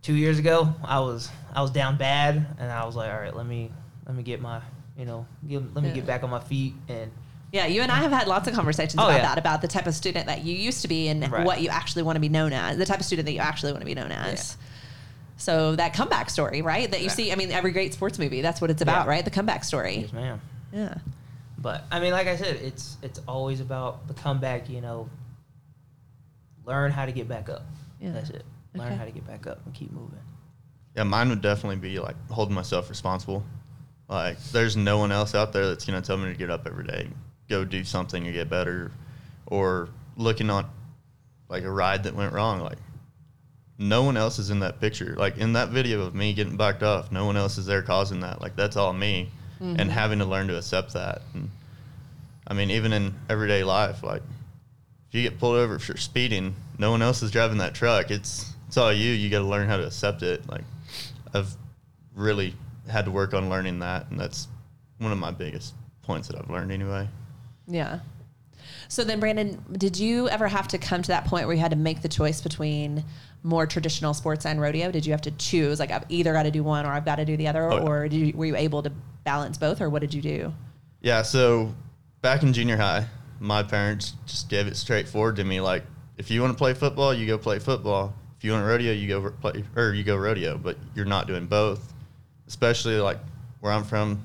two years ago, I was I was down bad, and I was like, all right, let me let me get my you know, get, let me Yeah. get back on my feet and Yeah, you and I have had lots of conversations Oh, about yeah. that, about the type of student that you used to be and Right. what you actually want to be known as, the type of student that you actually want to be known as. So that comeback story, right? That you Yeah. see, I mean, every great sports movie, that's what it's about, Yeah. right? The comeback story. yes, ma'am. Yeah. But I mean, like I said, it's it's always about the comeback. You know, learn how to get back up. Yeah. That's it. Learn Okay. how to get back up and keep moving. Yeah, mine would definitely be like holding myself responsible. Like, there's no one else out there that's going to tell me to get up every day, go do something to get better, or looking on like a ride that went wrong. Like, no one else is in that picture. Like, in that video of me getting backed off, no one else is there causing that. Like, that's all me. And mm-hmm. having to learn to accept that. And I mean, even in everyday life, like, if you get pulled over for speeding, no one else is driving that truck. It's it's all you. You got to learn how to accept it. Like I've really had to work on learning that, and that's one of my biggest points that I've learned anyway. Yeah. So then, Brandon, did you ever have to come to that point where you had to make the choice between more traditional sports and rodeo? Did you have to choose, like, I've either got to do one or I've got to do the other, Oh, yeah. or did you, were you able to balance both, or what did you do? Yeah. So back in junior high, my parents just gave it straightforward to me. Like, if you want to play football, you go play football. If you want rodeo, you go play or you go rodeo. But you're not doing both. Especially like where I'm from,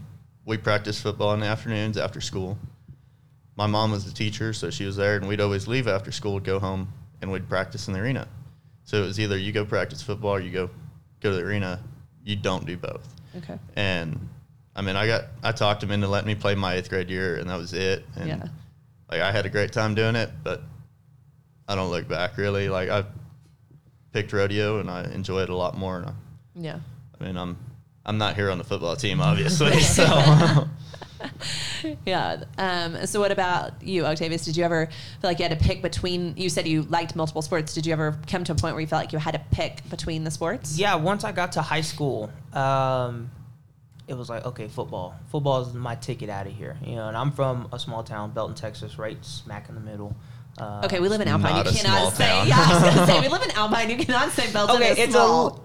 we practice football in the afternoons after school. My mom was a teacher, so she was there, and we'd always leave after school, go home, and we'd practice in the arena. So it was either you go practice football or you go go to the arena. You don't do both. Okay. And I mean, I got I talked him into letting me play my eighth grade year, and that was it. And Yeah. like I had a great time doing it, but I don't look back really. Like I picked rodeo, and I enjoy it a lot more. And I, Yeah. I mean, I'm I'm not here on the football team, obviously. <laughs> so <laughs> <laughs> Yeah. Um, so what about you, Octavius? Did you ever feel like you had to pick between, you said you liked multiple sports. Did you ever come to a point where you felt like you had to pick between the sports? Yeah, once I got to high school, um, it was like okay, football. Football is my ticket out of here. You know, and I'm from a small town, Belton, Texas, right smack in the middle. Uh, Okay, we live in Alpine. You cannot say. town. <laughs> Yeah, I was gonna say we <laughs> live in Alpine. You cannot say Belton okay, is it's small. a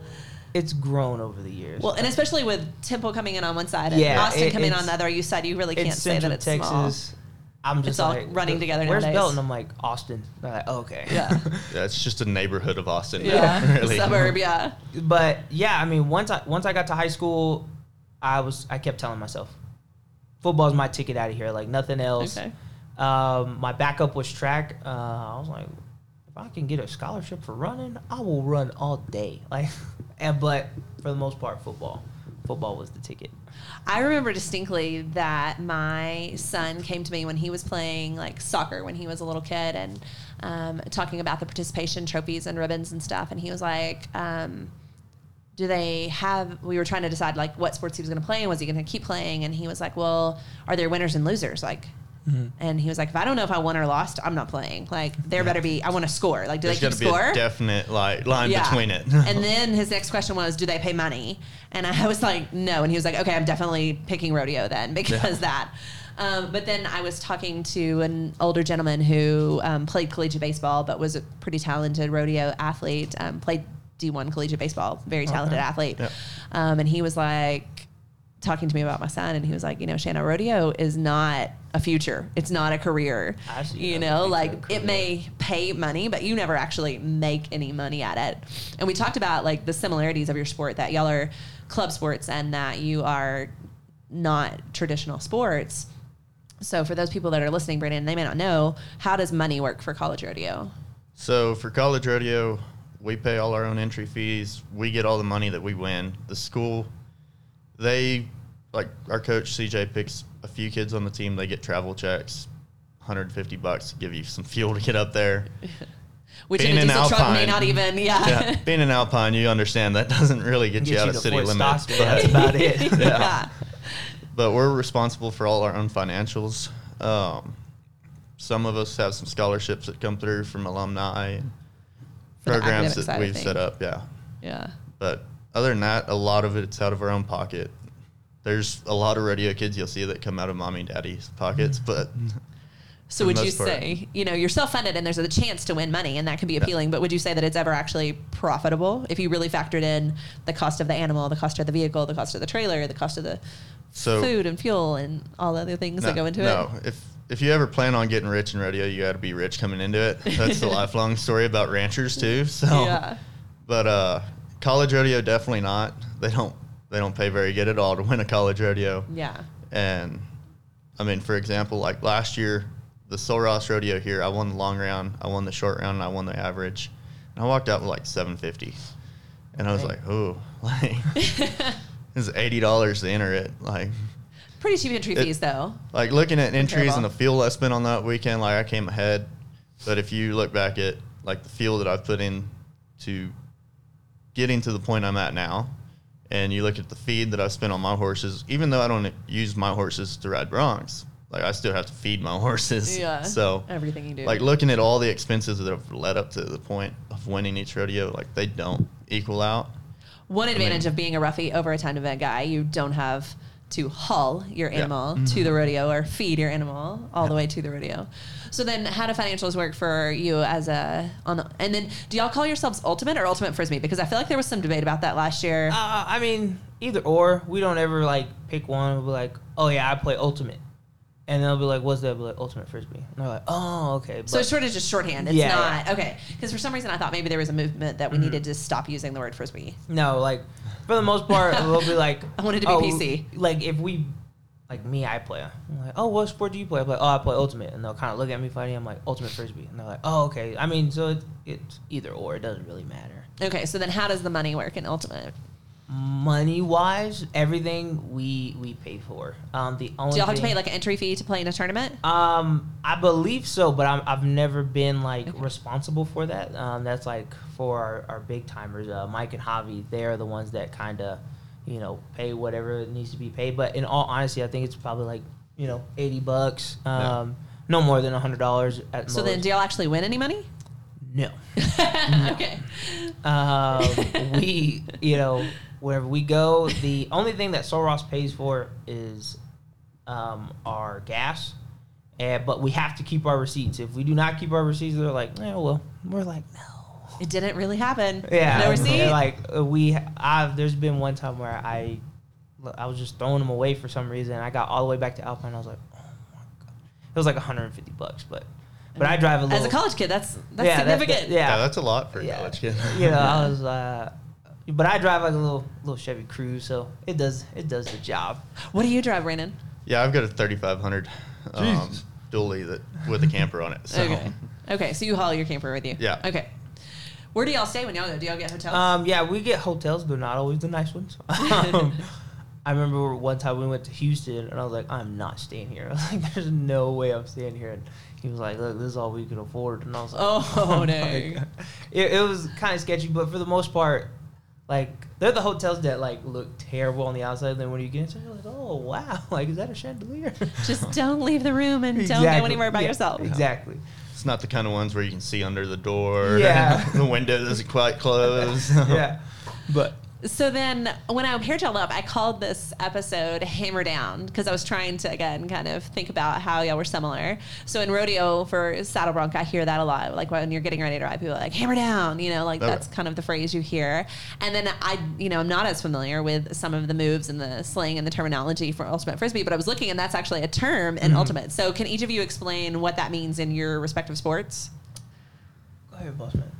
it's grown over the years. well, and especially with Temple coming in on one side and Yeah, Austin it- coming on the other, you said you really can't it's say that it's Texas. small. I'm just It's all like, running together Where's nowadays. Belton? I'm like Austin. They're like, okay. Yeah. <laughs> Yeah, it's just a neighborhood of Austin. now, Yeah, <laughs> really. suburb. Yeah, but yeah, I mean, once I once I got to high school, I was I kept telling myself, football's my ticket out of here. Like nothing else. Okay. Um, my backup was track. Uh, I was like, if I can get a scholarship for running, I will run all day. <laughs> Like, and but for the most part, football. Football was the ticket. I remember distinctly that my son came to me when he was playing like soccer when he was a little kid and um, talking about the participation trophies and ribbons and stuff. And he was like, um, do they have, we were trying to decide like what sports he was going to play and was he going to keep playing? And he was like, well, are there winners and losers? Like, and he was like, if I don't know if I won or lost, I'm not playing. Like, there better be, I want to score. Like, do There's they got keep be score? a definite like line Yeah. between it. <laughs> and then his next question was, "Do they pay money?" And I was like, "No." And he was like, "Okay, I'm definitely picking rodeo then <laughs> because that." Um, but then I was talking to an older gentleman who um, played collegiate baseball, but was a pretty talented rodeo athlete. Um, played D1 collegiate baseball, very talented athlete. Yep. Um, and he was like talking to me about my son, and he was like, "You know, Shanna, rodeo is not a future. It's not a career. I see You know, like it may pay money, but you never actually make any money at it. And we talked about like the similarities of your sport that y'all are club sports and that you are not traditional sports. So for those people that are listening, Brandon, they may not know how does money work for college rodeo. So for college rodeo, we pay all our own entry fees. We get all the money that we win. The school, they like our coach CJ picks a few kids on the team. They get travel checks, 150 bucks to give you some fuel to get up there. <laughs> Which Being in a in diesel truck may Alpine- not even, yeah. Yeah, being an Alpine, you understand that doesn't really get, Get you out you of city Fort limits. Stockton, that's about it. <laughs> <laughs> yeah. but we're responsible for all our own financials. Um, some of us have some scholarships that come through from alumni and For programs that we've set up. Yeah, Yeah. but other than that, a lot of it's out of our own pocket. There's a lot of rodeo kids you'll see that come out of mommy and daddy's pockets, but So would you part. say, you know, you're self-funded and there's a chance to win money and that can be appealing, but would you say that it's ever actually profitable if you really factored in the cost of the animal, the cost of the vehicle, the cost of the trailer, the cost of the so food and fuel and all the other things that go into no, it? No, if if you ever plan on getting rich in rodeo, you got to be rich coming into it. That's the <laughs> lifelong story about ranchers too. So, Yeah. but uh, college rodeo definitely not. They don't they don't pay very good at all to win a college rodeo. Yeah. And I mean, for example, like last year, the Sul Ross rodeo here, I won the long round, I won the short round, and I won the average. And I walked out with like 750. And I was like, oh, <laughs> like, <laughs> it's $80 to enter it. Like, Pretty cheap entry It- fees though. like looking at entries and the fuel I spent on that weekend, like I came ahead. But if you look back at like the fuel that I've put in to getting to the point I'm at now, and you look at the feed that I've spent on my horses, even though I don't use my horses to ride broncs, like I still have to feed my <laughs> horses. Yeah. So Everything you do. like looking at all the expenses that have led up to the point of winning each rodeo, like they don't equal out. One advantage mean- of being a roughie over a timed event guy, you don't have to haul your Yeah. Mm-hmm. animal to the rodeo or feed your animal all the way to the rodeo. So then, how do financials work for you as a on the? And then, do y'all call yourselves ultimate or ultimate frisbee? Because I feel like there was some debate about that last year. Uh, I mean, either or. We don't ever like pick one. We'll be like, oh yeah, I play ultimate, and they'll be like, what's that? We'll be like ultimate frisbee, and they're like, oh okay. so it's sort of just shorthand. It's Yeah, not okay. Because for some reason, I thought maybe there was a movement that we Mhm. needed to stop using the word frisbee. No, like for the most part, we'll be <laughs> like, I wanted to be oh, PC. Like if we, like me, I play. I'm like, oh, what sport do you play? I'm like, oh, I play ultimate, and they'll kind of look at me funny. I'm like, ultimate frisbee, and they're like, oh, okay. I mean, so it, it's either or. It doesn't really matter. Okay, so then how does the money work in ultimate? Money wise, everything we we pay for. Um, the only Do y'all have to pay like an entry fee to play in a tournament? Um, I believe so, but I'm, I've never been like Okay. responsible for that. Um, that's like for our, our big timers, uh, Mike and Javi. They're the ones that kind of, you know, pay whatever needs to be paid. But in all honesty, I think it's probably like you know eighty bucks. Um, no more than hundred dollars at So most. then, do y'all actually win any money? no. <laughs> okay. Um, we, you know, wherever we go, the only thing that Sul Ross pays for is um, our gas. And, but we have to keep our receipts. If we do not keep our receipts, they're like, "Yeah, well, we're like, no. It didn't really happen. Yeah, No receipt. and, Like uh, we, I've there's been one time where I, I was just throwing them away for some reason. I got all the way back to Alpine. I was like, oh my god, it was like 150 bucks, but, but I drive a little. As a college kid, that's that's yeah, that- significant. that- yeah, Yeah, that's a lot for a Yeah. college kid. you know, I <laughs> was, uh, but I drive like a little little Chevy Cruze, so it does it does the job. What do you drive, Brandon? Yeah, I've got a 3500 um, Jesus. dually that with a camper on it. So. Okay. Okay, so you haul your camper with you. Yeah. Okay. Where do y'all stay when y'all go? Do y'all get hotels? Um, yeah, we get hotels, but not always the nice ones. <laughs> um, I remember one time we went to Houston, and I was like, I'm not staying here. I was <laughs> like, there's no way I'm staying here. And he was like, Look, this is all we can afford. And I was like, Oh, <laughs> my dang. God. It, it was kind of sketchy, but for the most part, like they're the hotels that like look terrible on the outside. Then when you get inside, you're like, oh wow, <laughs> like is that a chandelier? <laughs> Just don't leave the room and don't go anywhere by Yeah, yourself. Exactly. It's not the kind of ones where you can see under the door. Yeah. <laughs> the window doesn't quite close. yeah, but So then, when I paired y'all up, I called this episode "Hammer Down" because I was trying to again kind of think about how y'all were similar. So in rodeo for saddle bronc, I hear that a lot. Like when you're getting ready to ride, people are like "Hammer down," you know, like oh, Okay. that's kind of the phrase you hear. And then I, you know, I'm not as familiar with some of the moves and the slang and the terminology for ultimate frisbee, but I was looking, and that's actually a term in mm-hmm. ultimate. So can each of you explain what that means in your respective sports? go ahead, boss man.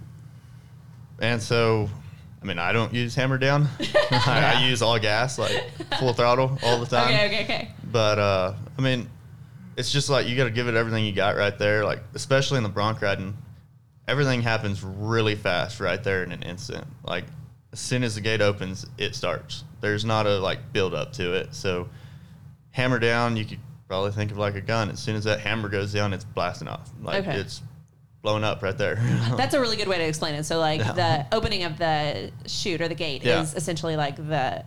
And so, I mean, I don't use hammer down. <laughs> <laughs> I, I use all gas, like full throttle all the time. Okay, okay, okay. But uh, I mean, it's just like you got to give it everything you got right there. Like especially in the bronc riding, everything happens really fast right there in an instant. Like as soon as the gate opens, it starts. There's not a like build up to it. So hammer down, you could probably think of like a gun. As soon as that hammer goes down, it's blasting off. Like Okay. it's blown up right there. <laughs> That's a really good way to explain it. So, like Yeah. the opening of the chute or the gate Yeah. is essentially like the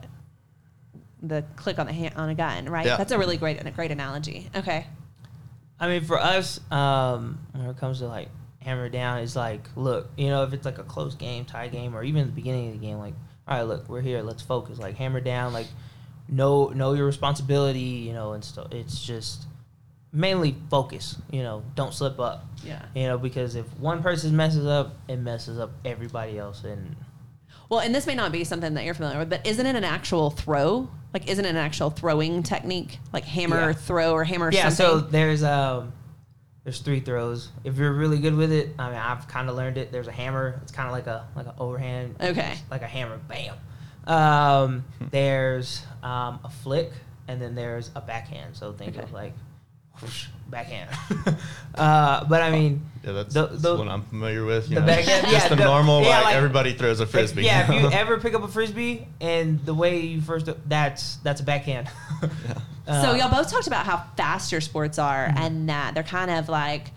the click on the hand on a gun, right? Yeah. That's a really great and a great analogy. Okay. I mean, for us, um, when it comes to like hammer down, it's like, look, you know, if it's like a close game, tie game, or even the beginning of the game, like, all right, look, we're here, let's focus. Like hammer down, like, know know your responsibility, you know, and stuff. It's just mainly focus. You know, don't slip up. Yeah. You know, because if one person messes up, it messes up everybody else, and Well, and this may not be something that you're familiar with, but isn't it an actual throw? Like, isn't it an actual throwing technique, like hammer Yeah. throw or hammer yeah. So there's um, there's three throws. If you're really good with it, I mean, I've kind of learned it. There's a hammer. It's kind of like a like an overhand. Okay. Like a hammer. Bam. Um, there's um, a flick, and then there's a backhand. So think Okay. of like whoosh, backhand. <laughs> uh, but I mean, Yeah, that's, The- that's the- what I'm familiar with. You the know, backhand- just yeah, the, the- normal, yeah, like, like- everybody throws a frisbee. yeah, if you ever pick up a frisbee and the way you first that's that's a backhand. <laughs> Uh, so y'all both talked about how fast your sports are Mm-hmm. and that they're kind of like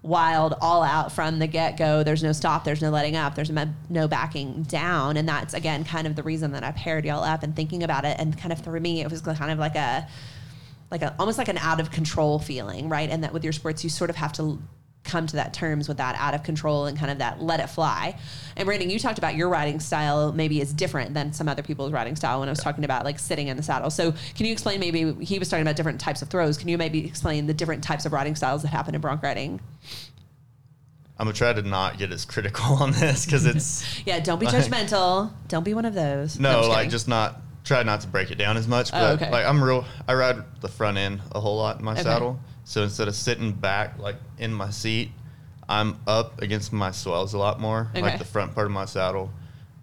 wild all out from the get-go there's no stop there's no letting up there's no- no backing down and that's again kind of the reason that i paired y'all up and thinking about it and kind of for me it was kind of like a like a almost like an out of control feeling right? And that with your sports you sort of have to come to that terms with that out of control and kind of that let it fly. And brandon you talked about your riding style maybe is different than some other people's riding style when i was talking about like sitting in the saddle. So can you explain maybe he was talking about different types of throws. Can you maybe explain the different types of riding styles that happen in bronc riding? I'm gonna try to not get as critical <laughs> on this because it's <laughs> yeah don't be Like- judgmental. Don't be one of those. No, I'm like kidding. just not try not to break it down as much. Oh, But okay. like I'm real, I ride the front end a whole lot in my Okay. saddle. So instead of sitting back like in my seat, I'm up against my swells a lot more. Okay. Like the front part of my saddle,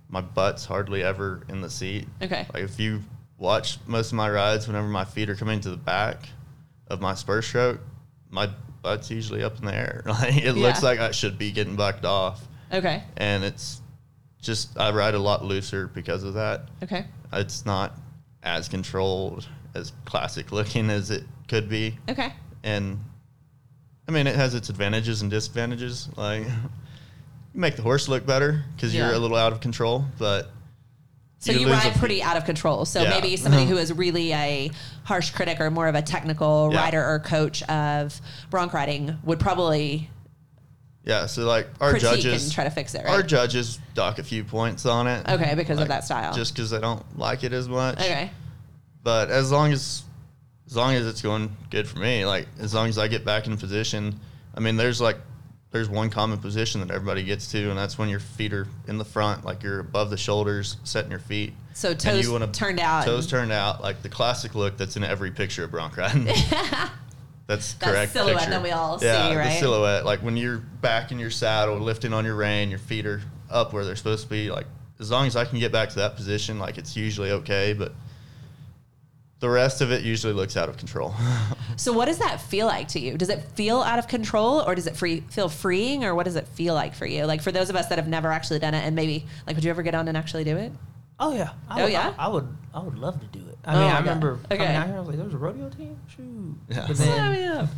my butt's hardly ever in the seat. Okay. Like if you watch most of my rides, whenever my feet are coming to the back of my spur stroke, my butt's usually up in the air. <laughs> Like it looks like I should be getting bucked off, okay and it's just I ride a lot looser because of that. okay It's not as controlled as classic looking as it could be, okay and I mean it has its advantages and disadvantages. Like you make the horse look better because Yeah. you're a little out of control, but So you, a ride pretty out of control. So Yeah. maybe somebody who <laughs> is really a harsh critic or more of a technical Yeah. rider or coach of bronc riding would probably Yeah, so like our critique judges, and try to fix it, our judges dock a few points on it. Okay, because of that style. Just because they don't like it as much. okay. But as long as as long as it's going good for me, like as long as I get back in position, I mean, there's like there's one common position that everybody gets to, and that's when your feet are in the front, like you're above the shoulders, setting your feet. So toes you wanna- turned out. Toes turned out, like the classic look that's in every picture of bronc riding. <laughs> <laughs> That's That correct. silhouette picture. that we all yeah, see, right? the silhouette. Like when you're back in your saddle, lifting on your rein, your feet are up where they're supposed to be. Like as long as I can get back to that position, like it's usually okay. But the rest of it usually looks out of control. <laughs> So what does that feel like to you? Does it feel out of control or does it free feel freeing or what does it feel like for you? Like for those of us that have never actually done it and maybe like would you ever get on and actually do it? Oh yeah. I Oh, would, yeah? I, I would. I would love to do it. I Oh, mean, my I God. remember Okay. coming out here. I was like, "There's a rodeo team." Shoot. Yeah. But Sign me up.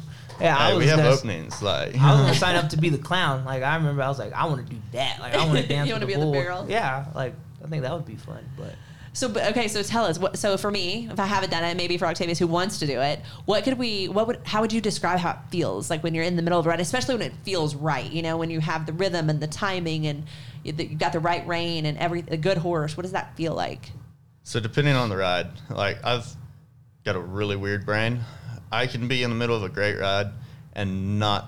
yeah, I was we have gonna- openings. Like I was gonna <laughs> sign up to be the clown. Like I remember, I was like, I want to do that. Like I want to <laughs> dance. You wanna the be in the bull. barrel? Yeah, like I think that would be fun. But So but- okay, so tell us what so for me, if I haven't done it, maybe for Octavius who wants to do it, what could we what would how would you describe how it feels like when you're in the middle of a run, especially when it feels right, you know, when you have the rhythm and the timing and you- you've got the right rein and every a good horse, what does that feel like? So depending on the ride, like I've got a really weird brain. I can be in the middle of a great ride and not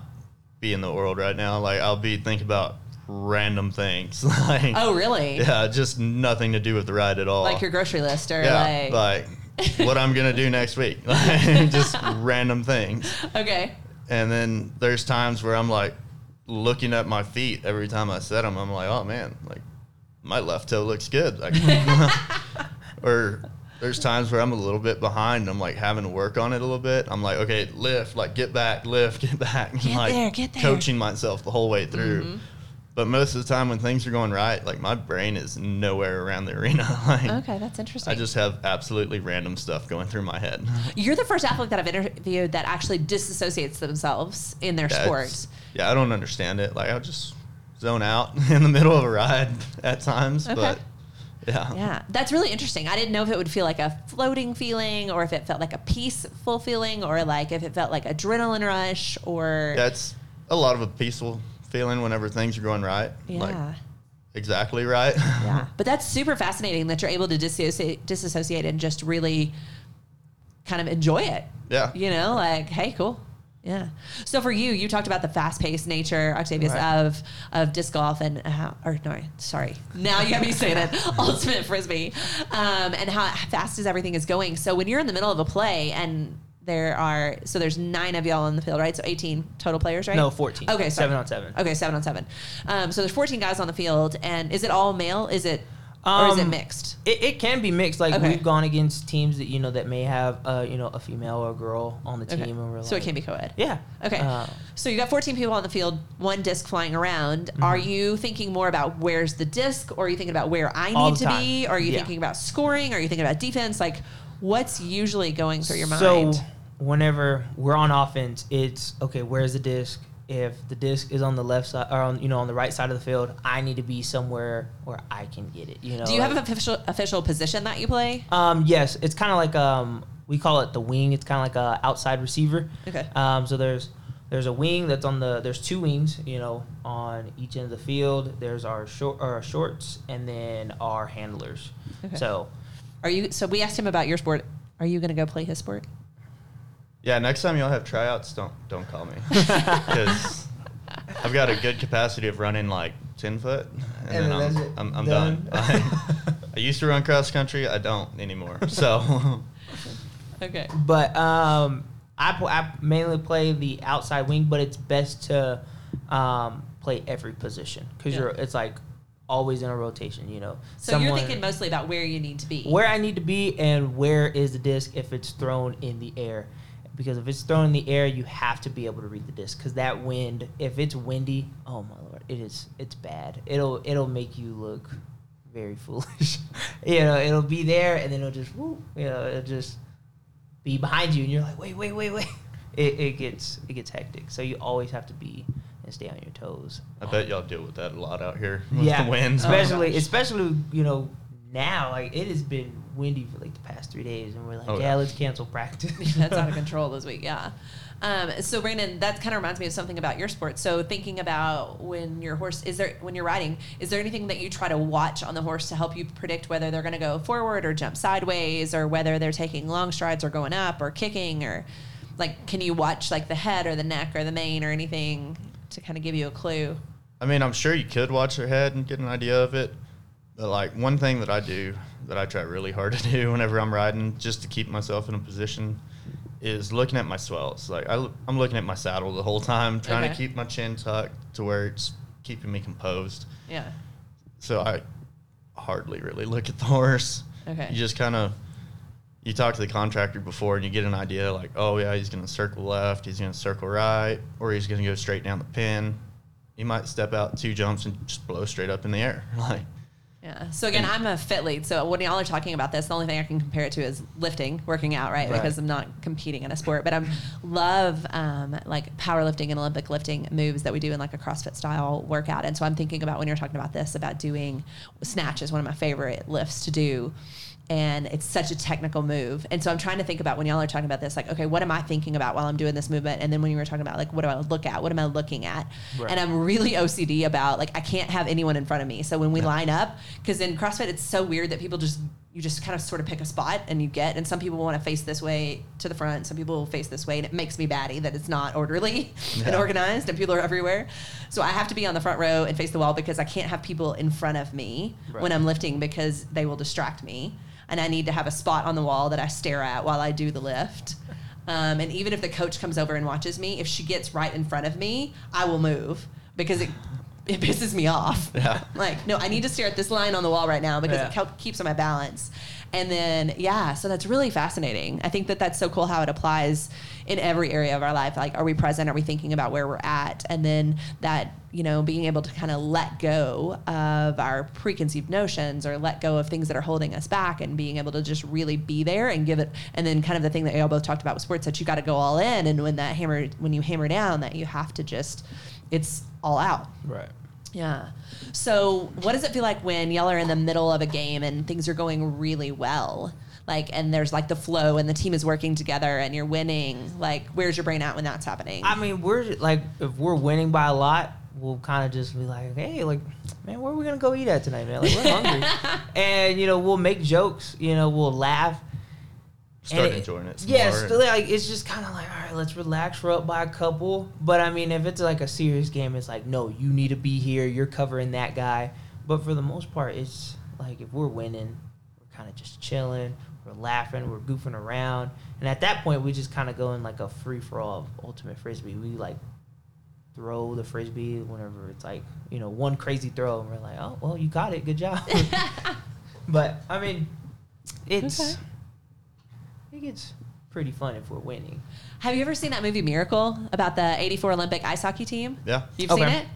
be in the world right now. Like I'll be thinking about random things. <laughs> like Oh, really? Yeah, just nothing to do with the ride at all. Like your grocery list or yeah, like, like what I'm gonna do next week. <laughs> Like just random things. Okay. And then there's times where I'm like looking at my feet every time I set them. I'm like, oh man, like my left toe looks good. Like, <laughs> or there's times where I'm a little bit behind. I'm like having to work on it a little bit. I'm like, okay, lift, like get back, lift, <laughs> get back. Get like there, get there. coaching myself the whole way through. Mm-hmm. But most of the time when things are going right, like my brain is nowhere around the arena. <laughs> like Okay, that's interesting. I just have absolutely random stuff going through my head. <laughs> You're the first athlete that I've interviewed that actually disassociates themselves in their Yeah, sport. Yeah, I don't understand it. Like I'll just zone out in the middle of a ride at times, Okay. but yeah. Yeah, that's really interesting. I didn't know if it would feel like a floating feeling or if it felt like a peaceful feeling or like if it felt like adrenaline rush or Yeah, it's a lot of a peaceful feeling whenever things are going right. yeah. Like exactly right. yeah. <laughs> But that's super fascinating that you're able to dissociate, disassociate and just really kind of enjoy it. yeah. You know, like, hey, cool. Yeah. So for you, you talked about the fast-paced nature, Octavius, Right. of of disc golf and how, or no, sorry, now you got me saying it, <laughs> ultimate frisbee, um, and how fast is everything is going. So when you're in the middle of a play and there are, so there's nine of y'all on the field, right? So 18 total players, right? no, fourteen. Okay, sorry. seven on seven. Okay, seven on seven. Um, so there's 14 guys on the field, and is it all male? Is it, or is it Um, mixed? It, it can be mixed. Like Okay. we've gone against teams that you know that may have uh, you know a female or a girl on the team, Okay. and we're So it can be co-ed. Yeah. Okay. Uh, so you got 14 people on the field, one disc flying around. Are Mm-hmm. you thinking more about where's the disc, or are you thinking about where I need to time. be? Or are you Yeah. thinking about scoring? Are you thinking about defense? Like, what's usually going through your mind? so whenever we're on offense, it's okay. Where's the disc? If the disc is on the left side or on you know on the right side of the field, I need to be somewhere where I can get it. You know. Do you have an official official position that you play? Um, yes, it's kind of like um, we call it the wing. It's kind of like a outside receiver. Okay. Um, so there's there's a wing that's on the there's two wings, you know, on each end of the field. There's our short our shorts and then our handlers. Okay. So Are you? So we asked him about your sport. Are you going to go play his sport? Yeah, next time y'all have tryouts, don't don't call me <laughs> because I've got a good capacity of running like ten foot, and, And then, then I'm, it. I'm, I'm Done. done. I used to run cross country. I don't anymore. <laughs> So Okay. But um, I, pl- I mainly play the outside wing, but it's best to um, play every position because Yeah. you're it's like always in a rotation. You know, So you're thinking mostly about where you need to be. where I need to be and where is the disc if it's thrown in the air. Because if it's thrown in the air, you have to be able to read the disc. Because that wind, if it's windy, oh my lord, it is it's bad. It'll it'll make you look very <laughs> foolish. you know, it'll be there and then it'll just whoop, you know, it'll just be behind you and you're like, wait, wait, wait, wait. <laughs> It, it gets it gets hectic. So you always have to be and stay on your toes. I bet y'all deal with that a lot out here with yeah, the winds. especially oh especially you know now like it has been windy for like the past three days, and we're like, Oh, yeah, yeah. let's cancel practice. <laughs> that's out of <laughs> control this week. Yeah. Um, so Brandon, that kind of reminds me of something about your sport. So thinking about when your horse is there when you're riding, is there anything that you try to watch on the horse to help you predict whether they're going to go forward or jump sideways, or whether they're taking long strides or going up or kicking, or like can you watch like the head or the neck or the mane or anything to kind of give you a clue? I mean, I'm sure you could watch their head and get an idea of it. But like one thing that I do that I try really hard <laughs> to do whenever I'm riding, just to keep myself in a position, is looking at my swells. Like I, am looking at my saddle the whole time, trying Okay. to keep my chin tucked to where it's keeping me composed. Yeah. So I hardly really look at the horse. Okay. You just kind of you talk to the contractor before and you get an idea like, oh yeah, he's going to circle left, he's going to circle right, or he's going to go straight down the pin. He might step out two jumps and just blow straight up in the air. <laughs> Like Yeah. So again, I'm a fit lead. So when y'all are talking about this, the only thing I can compare it to is lifting, working out, right? Right. Because I'm not competing in a sport, but I'm love um, like powerlifting and Olympic lifting moves that we do in like a CrossFit style workout. And so I'm thinking about when you're talking about this about doing snatch is one of my favorite lifts to do. And it's such a technical move. And so I'm trying to think about when y'all are talking about this, like, okay, what am I thinking about while I'm doing this movement? And then when you were talking about like, what do I look at? What am I looking at? Right. And I'm really OCD about like I can't have anyone in front of me. So when we line up, because in CrossFit it's so weird that people just you just kind of sort of pick a spot and you get, and some people want to face this way to the front, some people will face this way, and it makes me batty that it's not orderly <laughs> and organized, and people are everywhere. So I have to be on the front row and face the wall because I can't have people in front of me when I'm lifting because they will distract me, and I need to have a spot on the wall that I stare at while I do the lift. Um, and even if the coach comes over and watches me, if she gets right in front of me, I will move because it it pisses me off. <laughs> Yeah. like, no, I need to stare at this line on the wall right now because Yeah. it keeps my balance. And then, yeah, so that's really fascinating. I think that that's so cool how it applies in every area of our life. Like, are we present? Are we thinking about where we're at? And then that, you know, being able to kind of let go of our preconceived notions or let go of things that are holding us back and being able to just really be there and give it. And then, kind of the thing that y'all both talked about with sports that you got to go all in. And when that hammer, when you hammer down, that you have to just, it's all out. right. Yeah. So, what does it feel like when y'all are in the middle of a game and things are going really well? Like, and there's like the flow and the team is working together and you're winning. Like, where's your brain at when that's happening? I mean, we're like, if we're winning by a lot, we'll kind of just be like, hey, like, man, where are we gonna go eat at tonight, man? Like, we're hungry, <laughs> and you know, we'll make jokes. You know, we'll laugh. start it- enjoying it. some Yeah, more. it's like it's just kind of like, all right, let's relax. We're up by a couple, but I mean, if it's like a serious game, it's like, no, you need to be here. You're covering that guy. But for the most part, it's like if we're winning, we're kind of just chilling. We're laughing. We're goofing around, and at that point, we just kind of go in like a free for all of ultimate frisbee. We like throw the frisbee whenever it's like you know one crazy throw, and we're like, oh well, you got it, good job. <laughs> but I mean, it's Okay. it gets pretty fun if we're winning. Have you ever seen that movie Miracle about the 84 Olympic ice hockey team? Yeah. You've Okay. seen it?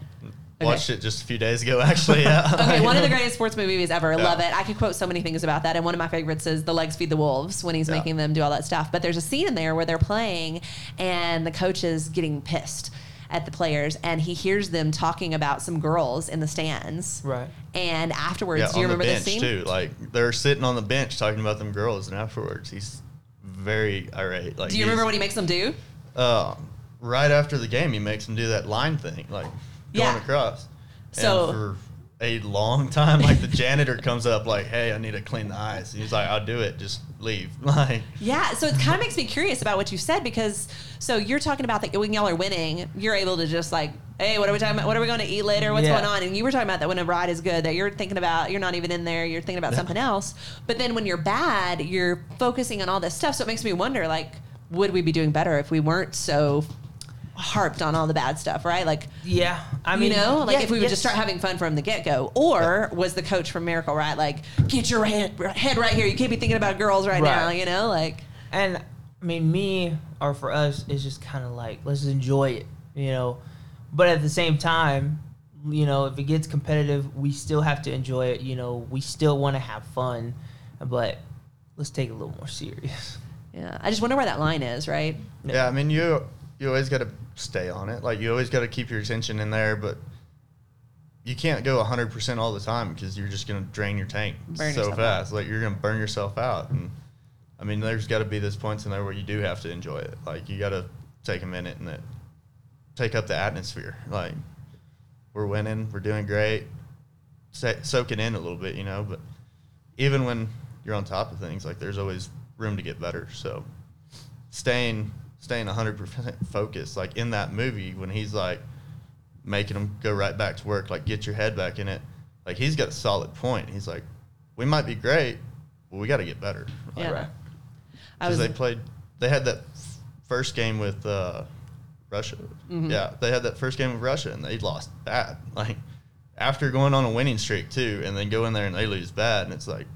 Okay. Watched it just a few days ago, <laughs> actually. Yeah. <laughs> Okay, one of the <laughs> greatest sports movies ever. Yeah. Love it. I could quote so many things about that. And one of my favorites is The Legs Feed the Wolves when he's Yeah. making them do all that stuff. But there's a scene in there where they're playing and the coach is getting pissed at the players and he hears them talking about some girls in the stands. Right. And afterwards, yeah, do you on remember the this bench scene? too. Like they're sitting on the bench talking about them girls, and afterwards he's very irate. Like Do you remember what he makes them do? Uh, right after the game, he makes them do that line thing, like going Yeah. across. So- and for a long time, like the janitor comes up, like, "Hey, I need to clean the ice." And he's like, "I'll do it. Just leave." <laughs> Like, Yeah, so it kind of makes me curious about what you said because so you're talking about that when y'all are winning, you're able to just like, hey, what are we talking about? What are we going to eat later? What's Yeah. going on? And you were talking about that when a ride is good, that you're thinking about, you're not even in there, you're thinking about something else. But then when you're bad, you're focusing on all this stuff. So it makes me wonder, like, would we be doing better if we weren't so harped on all the bad stuff, right? Like, Yeah, I mean, you know, like yeah, if we would yes. just start having fun from the get go, or was the coach from Miracle right? Like, get your head, head right here. You can't be thinking about girls right, Right. now. You know, like. And I mean, me or for us, it's just kind of like let's enjoy it, you know. But at the same time, you know, if it gets competitive, we still have to enjoy it. You know, we still want to have fun, but let's take it a little more serious. Yeah, I just wonder where that line is, right? yeah, I mean, you you always got to stay on it. Like, you always got to keep your attention in there, but you can't go 100% all the time because you're just going to drain your tank Burn so fast. Like you're going to burn yourself out. And I mean, there's got to be those points in there where you do have to enjoy it. Like you got to take a minute and it, take up the atmosphere. Like we're winning, we're doing great, Sa- soak it in a little bit, you know. But even when you're on top of things, like there's always room to get better. So staying staying 100% focused, like in that movie when he's like making him go right back to work, like get your head back in it. Like he's got a solid point. He's like, we might be great, but we got to get better. Like, Yeah. Right. I because was they played, they had that f- first game with uh, Russia. Mhm. Yeah, they had that first game with Russia and they lost bad. Like after going on a winning streak too, and then go in there and they lose bad, and it's like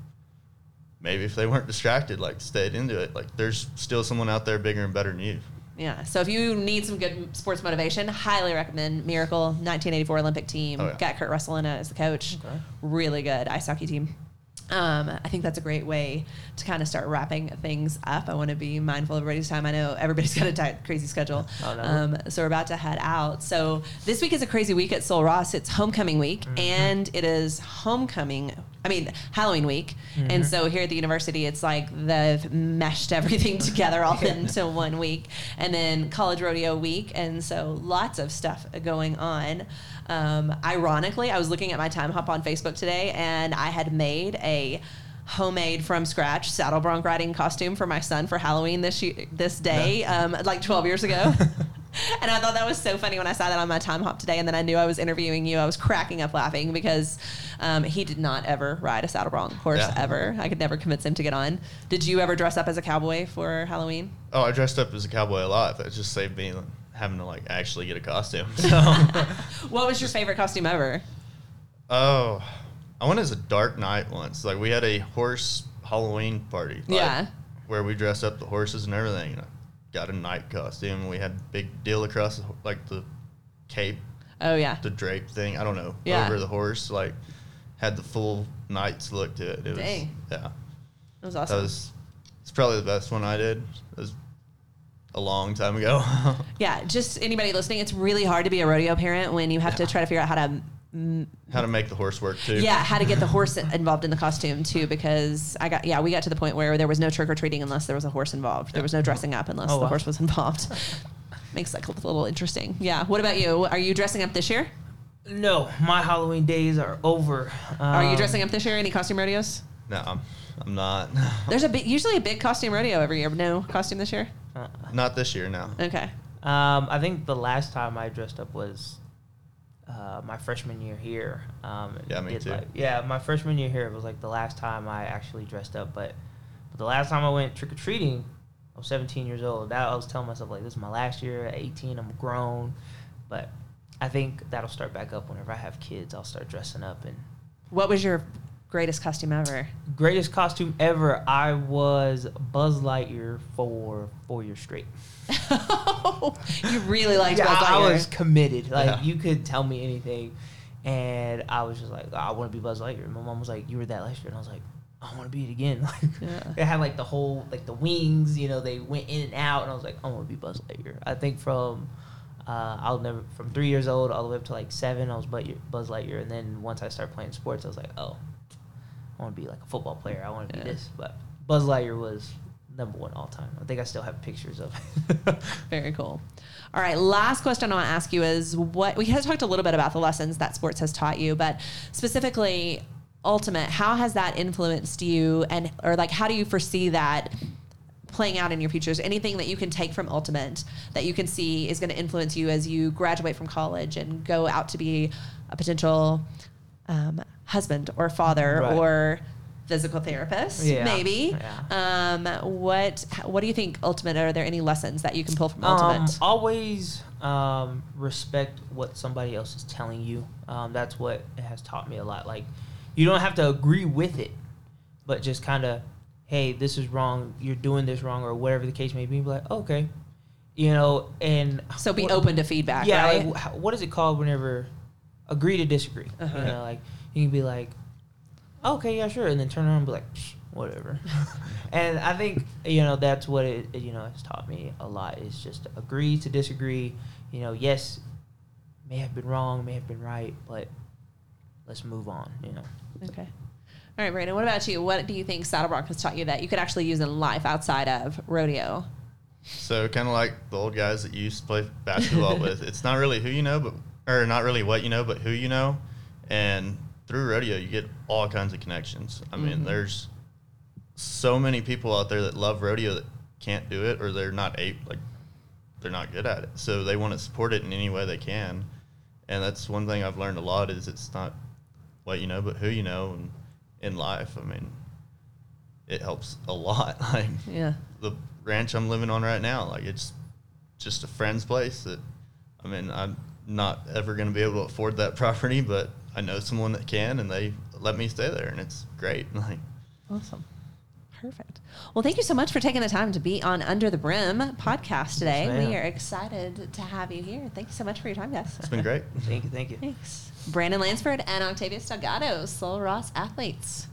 maybe if they weren't distracted, like stayed into it, like there's still someone out there bigger and better than you. Yeah. So if you need some good sports motivation, highly recommend Miracle 1984 Olympic team. Oh, yeah. Got Kurt Russell in it as the coach. Okay. Really good ice hockey team. Um, I think that's a great way to kind of start wrapping things up. I want to be mindful of everybody's time. I know everybody's <laughs> got a tight, crazy schedule. Oh, no. um, so we're about to head out. So this week is a crazy week at Sul Ross. It's homecoming week, and it is homecoming. I mean Halloween week, and so here at the university, it's like they've meshed everything <laughs> together all into one week, and then college rodeo week, and so lots of stuff going on. Um, ironically, I was looking at my Timehop on Facebook today, and I had made a homemade from scratch saddle bronc riding costume for my son for Halloween this year, this day, um, like 12 years ago. <laughs> <laughs> and I thought that was so funny when I saw that on my Timehop today. And then I knew I was interviewing you. I was cracking up laughing because um, he did not ever ride a saddle bronc horse Yeah. ever. I could never convince him to get on. Did you ever dress up as a cowboy for Halloween? Oh, I dressed up as a cowboy a lot. That just saved me having to like actually get a costume. <laughs> So, <laughs> What was your favorite costume ever? oh, I went as a dark knight once. Like we had a horse Halloween party. like, Yeah. Where we dressed up the horses and everything. And I got a knight costume. We had a big deal across the, like the cape, Oh yeah. the drape thing. I don't know Yeah. over the horse. Like had the full knight's look to it. It was yeah. That was awesome. That was it's probably the best one I did. It was a long time ago. <laughs> yeah, just anybody listening, it's really hard to be a rodeo parent when you have to try to figure out how to mm, How to make the horse work too. Yeah, how to get the <laughs> horse involved in the costume too, because I got yeah, we got to the point where there was no trick or treating unless there was a horse involved. There was no dressing up unless Oh, the wow. horse was involved. <laughs> Makes like a little interesting. Yeah. What about you? Are you dressing up this year? No, my Halloween days are over. Are you Um, dressing up this year? Any costume rodeos? No, I'm, I'm not. There's a big, usually a big costume rodeo every year. No costume this year. Uh, not this year. No. Okay. Um, I think the last time I dressed up was uh, my freshman year here. Um, Yeah, me too. Like, yeah, my freshman year here was like the last time I actually dressed up. But, but the last time I went trick or treating, I was 17 years old. That I was telling myself like this is my last year. At 18, I'm grown. But I think that'll start back up whenever I have kids. I'll start dressing up and What was your greatest costume ever? greatest costume ever. I was Buzz Lightyear for four years straight. <laughs> you really liked yeah, Buzz Lightyear. I was committed. Like Yeah. you could tell me anything, and I was just like, "Oh, I want to be Buzz Lightyear. My mom was like, you were that last year, and I was like, I want to be it again. <laughs> Like Yeah. it had like the whole like the wings, you know, they went in and out, and I was like, I want to be Buzz Lightyear. I think from uh, I'll never from three years old all the way up to like seven, I was Buzz Buzz Lightyear, and then once I started playing sports, I was like, oh, I want to be like a football player. I want to Yeah. be this, but Buzz Lightyear was number one all time. I think I still have pictures of. it. <laughs> Very cool. All right, last question I want to ask you is what we had talked a little bit about the lessons that sports has taught you, but specifically ultimate, how has that influenced you and or like how do you foresee that playing out in your future? Is anything that you can take from ultimate that you can see is going to influence you as you graduate from college and go out to be a potential um, husband or father Right. or physical therapist, Yeah, maybe? Um, what what do you think ultimate? Are there any lessons that you can pull from ultimate? Um, always um, respect what somebody else is telling you. Um, that's what it has taught me a lot. Like, you don't have to agree with it, but just kind of, hey, this is wrong. You're doing this wrong, or whatever the case may be. Be like, okay, you know, and So be what- open to feedback, Yeah, right? like, what is it called whenever agree to disagree? Uh-huh. You know, like you can be like, okay, yeah, sure, and then turn around and be like, "Psh, whatever. <laughs> and I think you know that's what it it, you know has taught me a lot is just agree to disagree. You know, yes, may have been wrong, may have been right, but let's move on. You know. Okay. All right, Brandon, what about you? What do you think Saddle Bronc has taught you that you could actually use in life outside of rodeo? So kind of like the old guys that you used to play basketball <laughs> with. It's not really who you know, but or not really what you know, but who you know. And through rodeo, you get all kinds of connections. I mean, Mhm. there's so many people out there that love rodeo that can't do it, or they're not a like they're not good at it. So they want to support it in any way they can. And that's one thing I've learned a lot is it's not what you know, but who you know. And in life, I mean, it helps a lot. <laughs> Like Yeah. the ranch I'm living on right now. Like it's just a friend's place that I mean, I'm not ever going to be able to afford that <laughs> property, but I know someone that can and they let me stay there and it's great. <laughs> Like Awesome. Perfect. Well, thank you so much for taking the time to be on Under the Brim podcast today. ma'am. we are excited to have you here. Thank you so much for your time, guys. it's been great. <laughs> Thank you. Thank you. Thanks. Brandon Lansford and Octavius Delgado, Sul Ross athletes.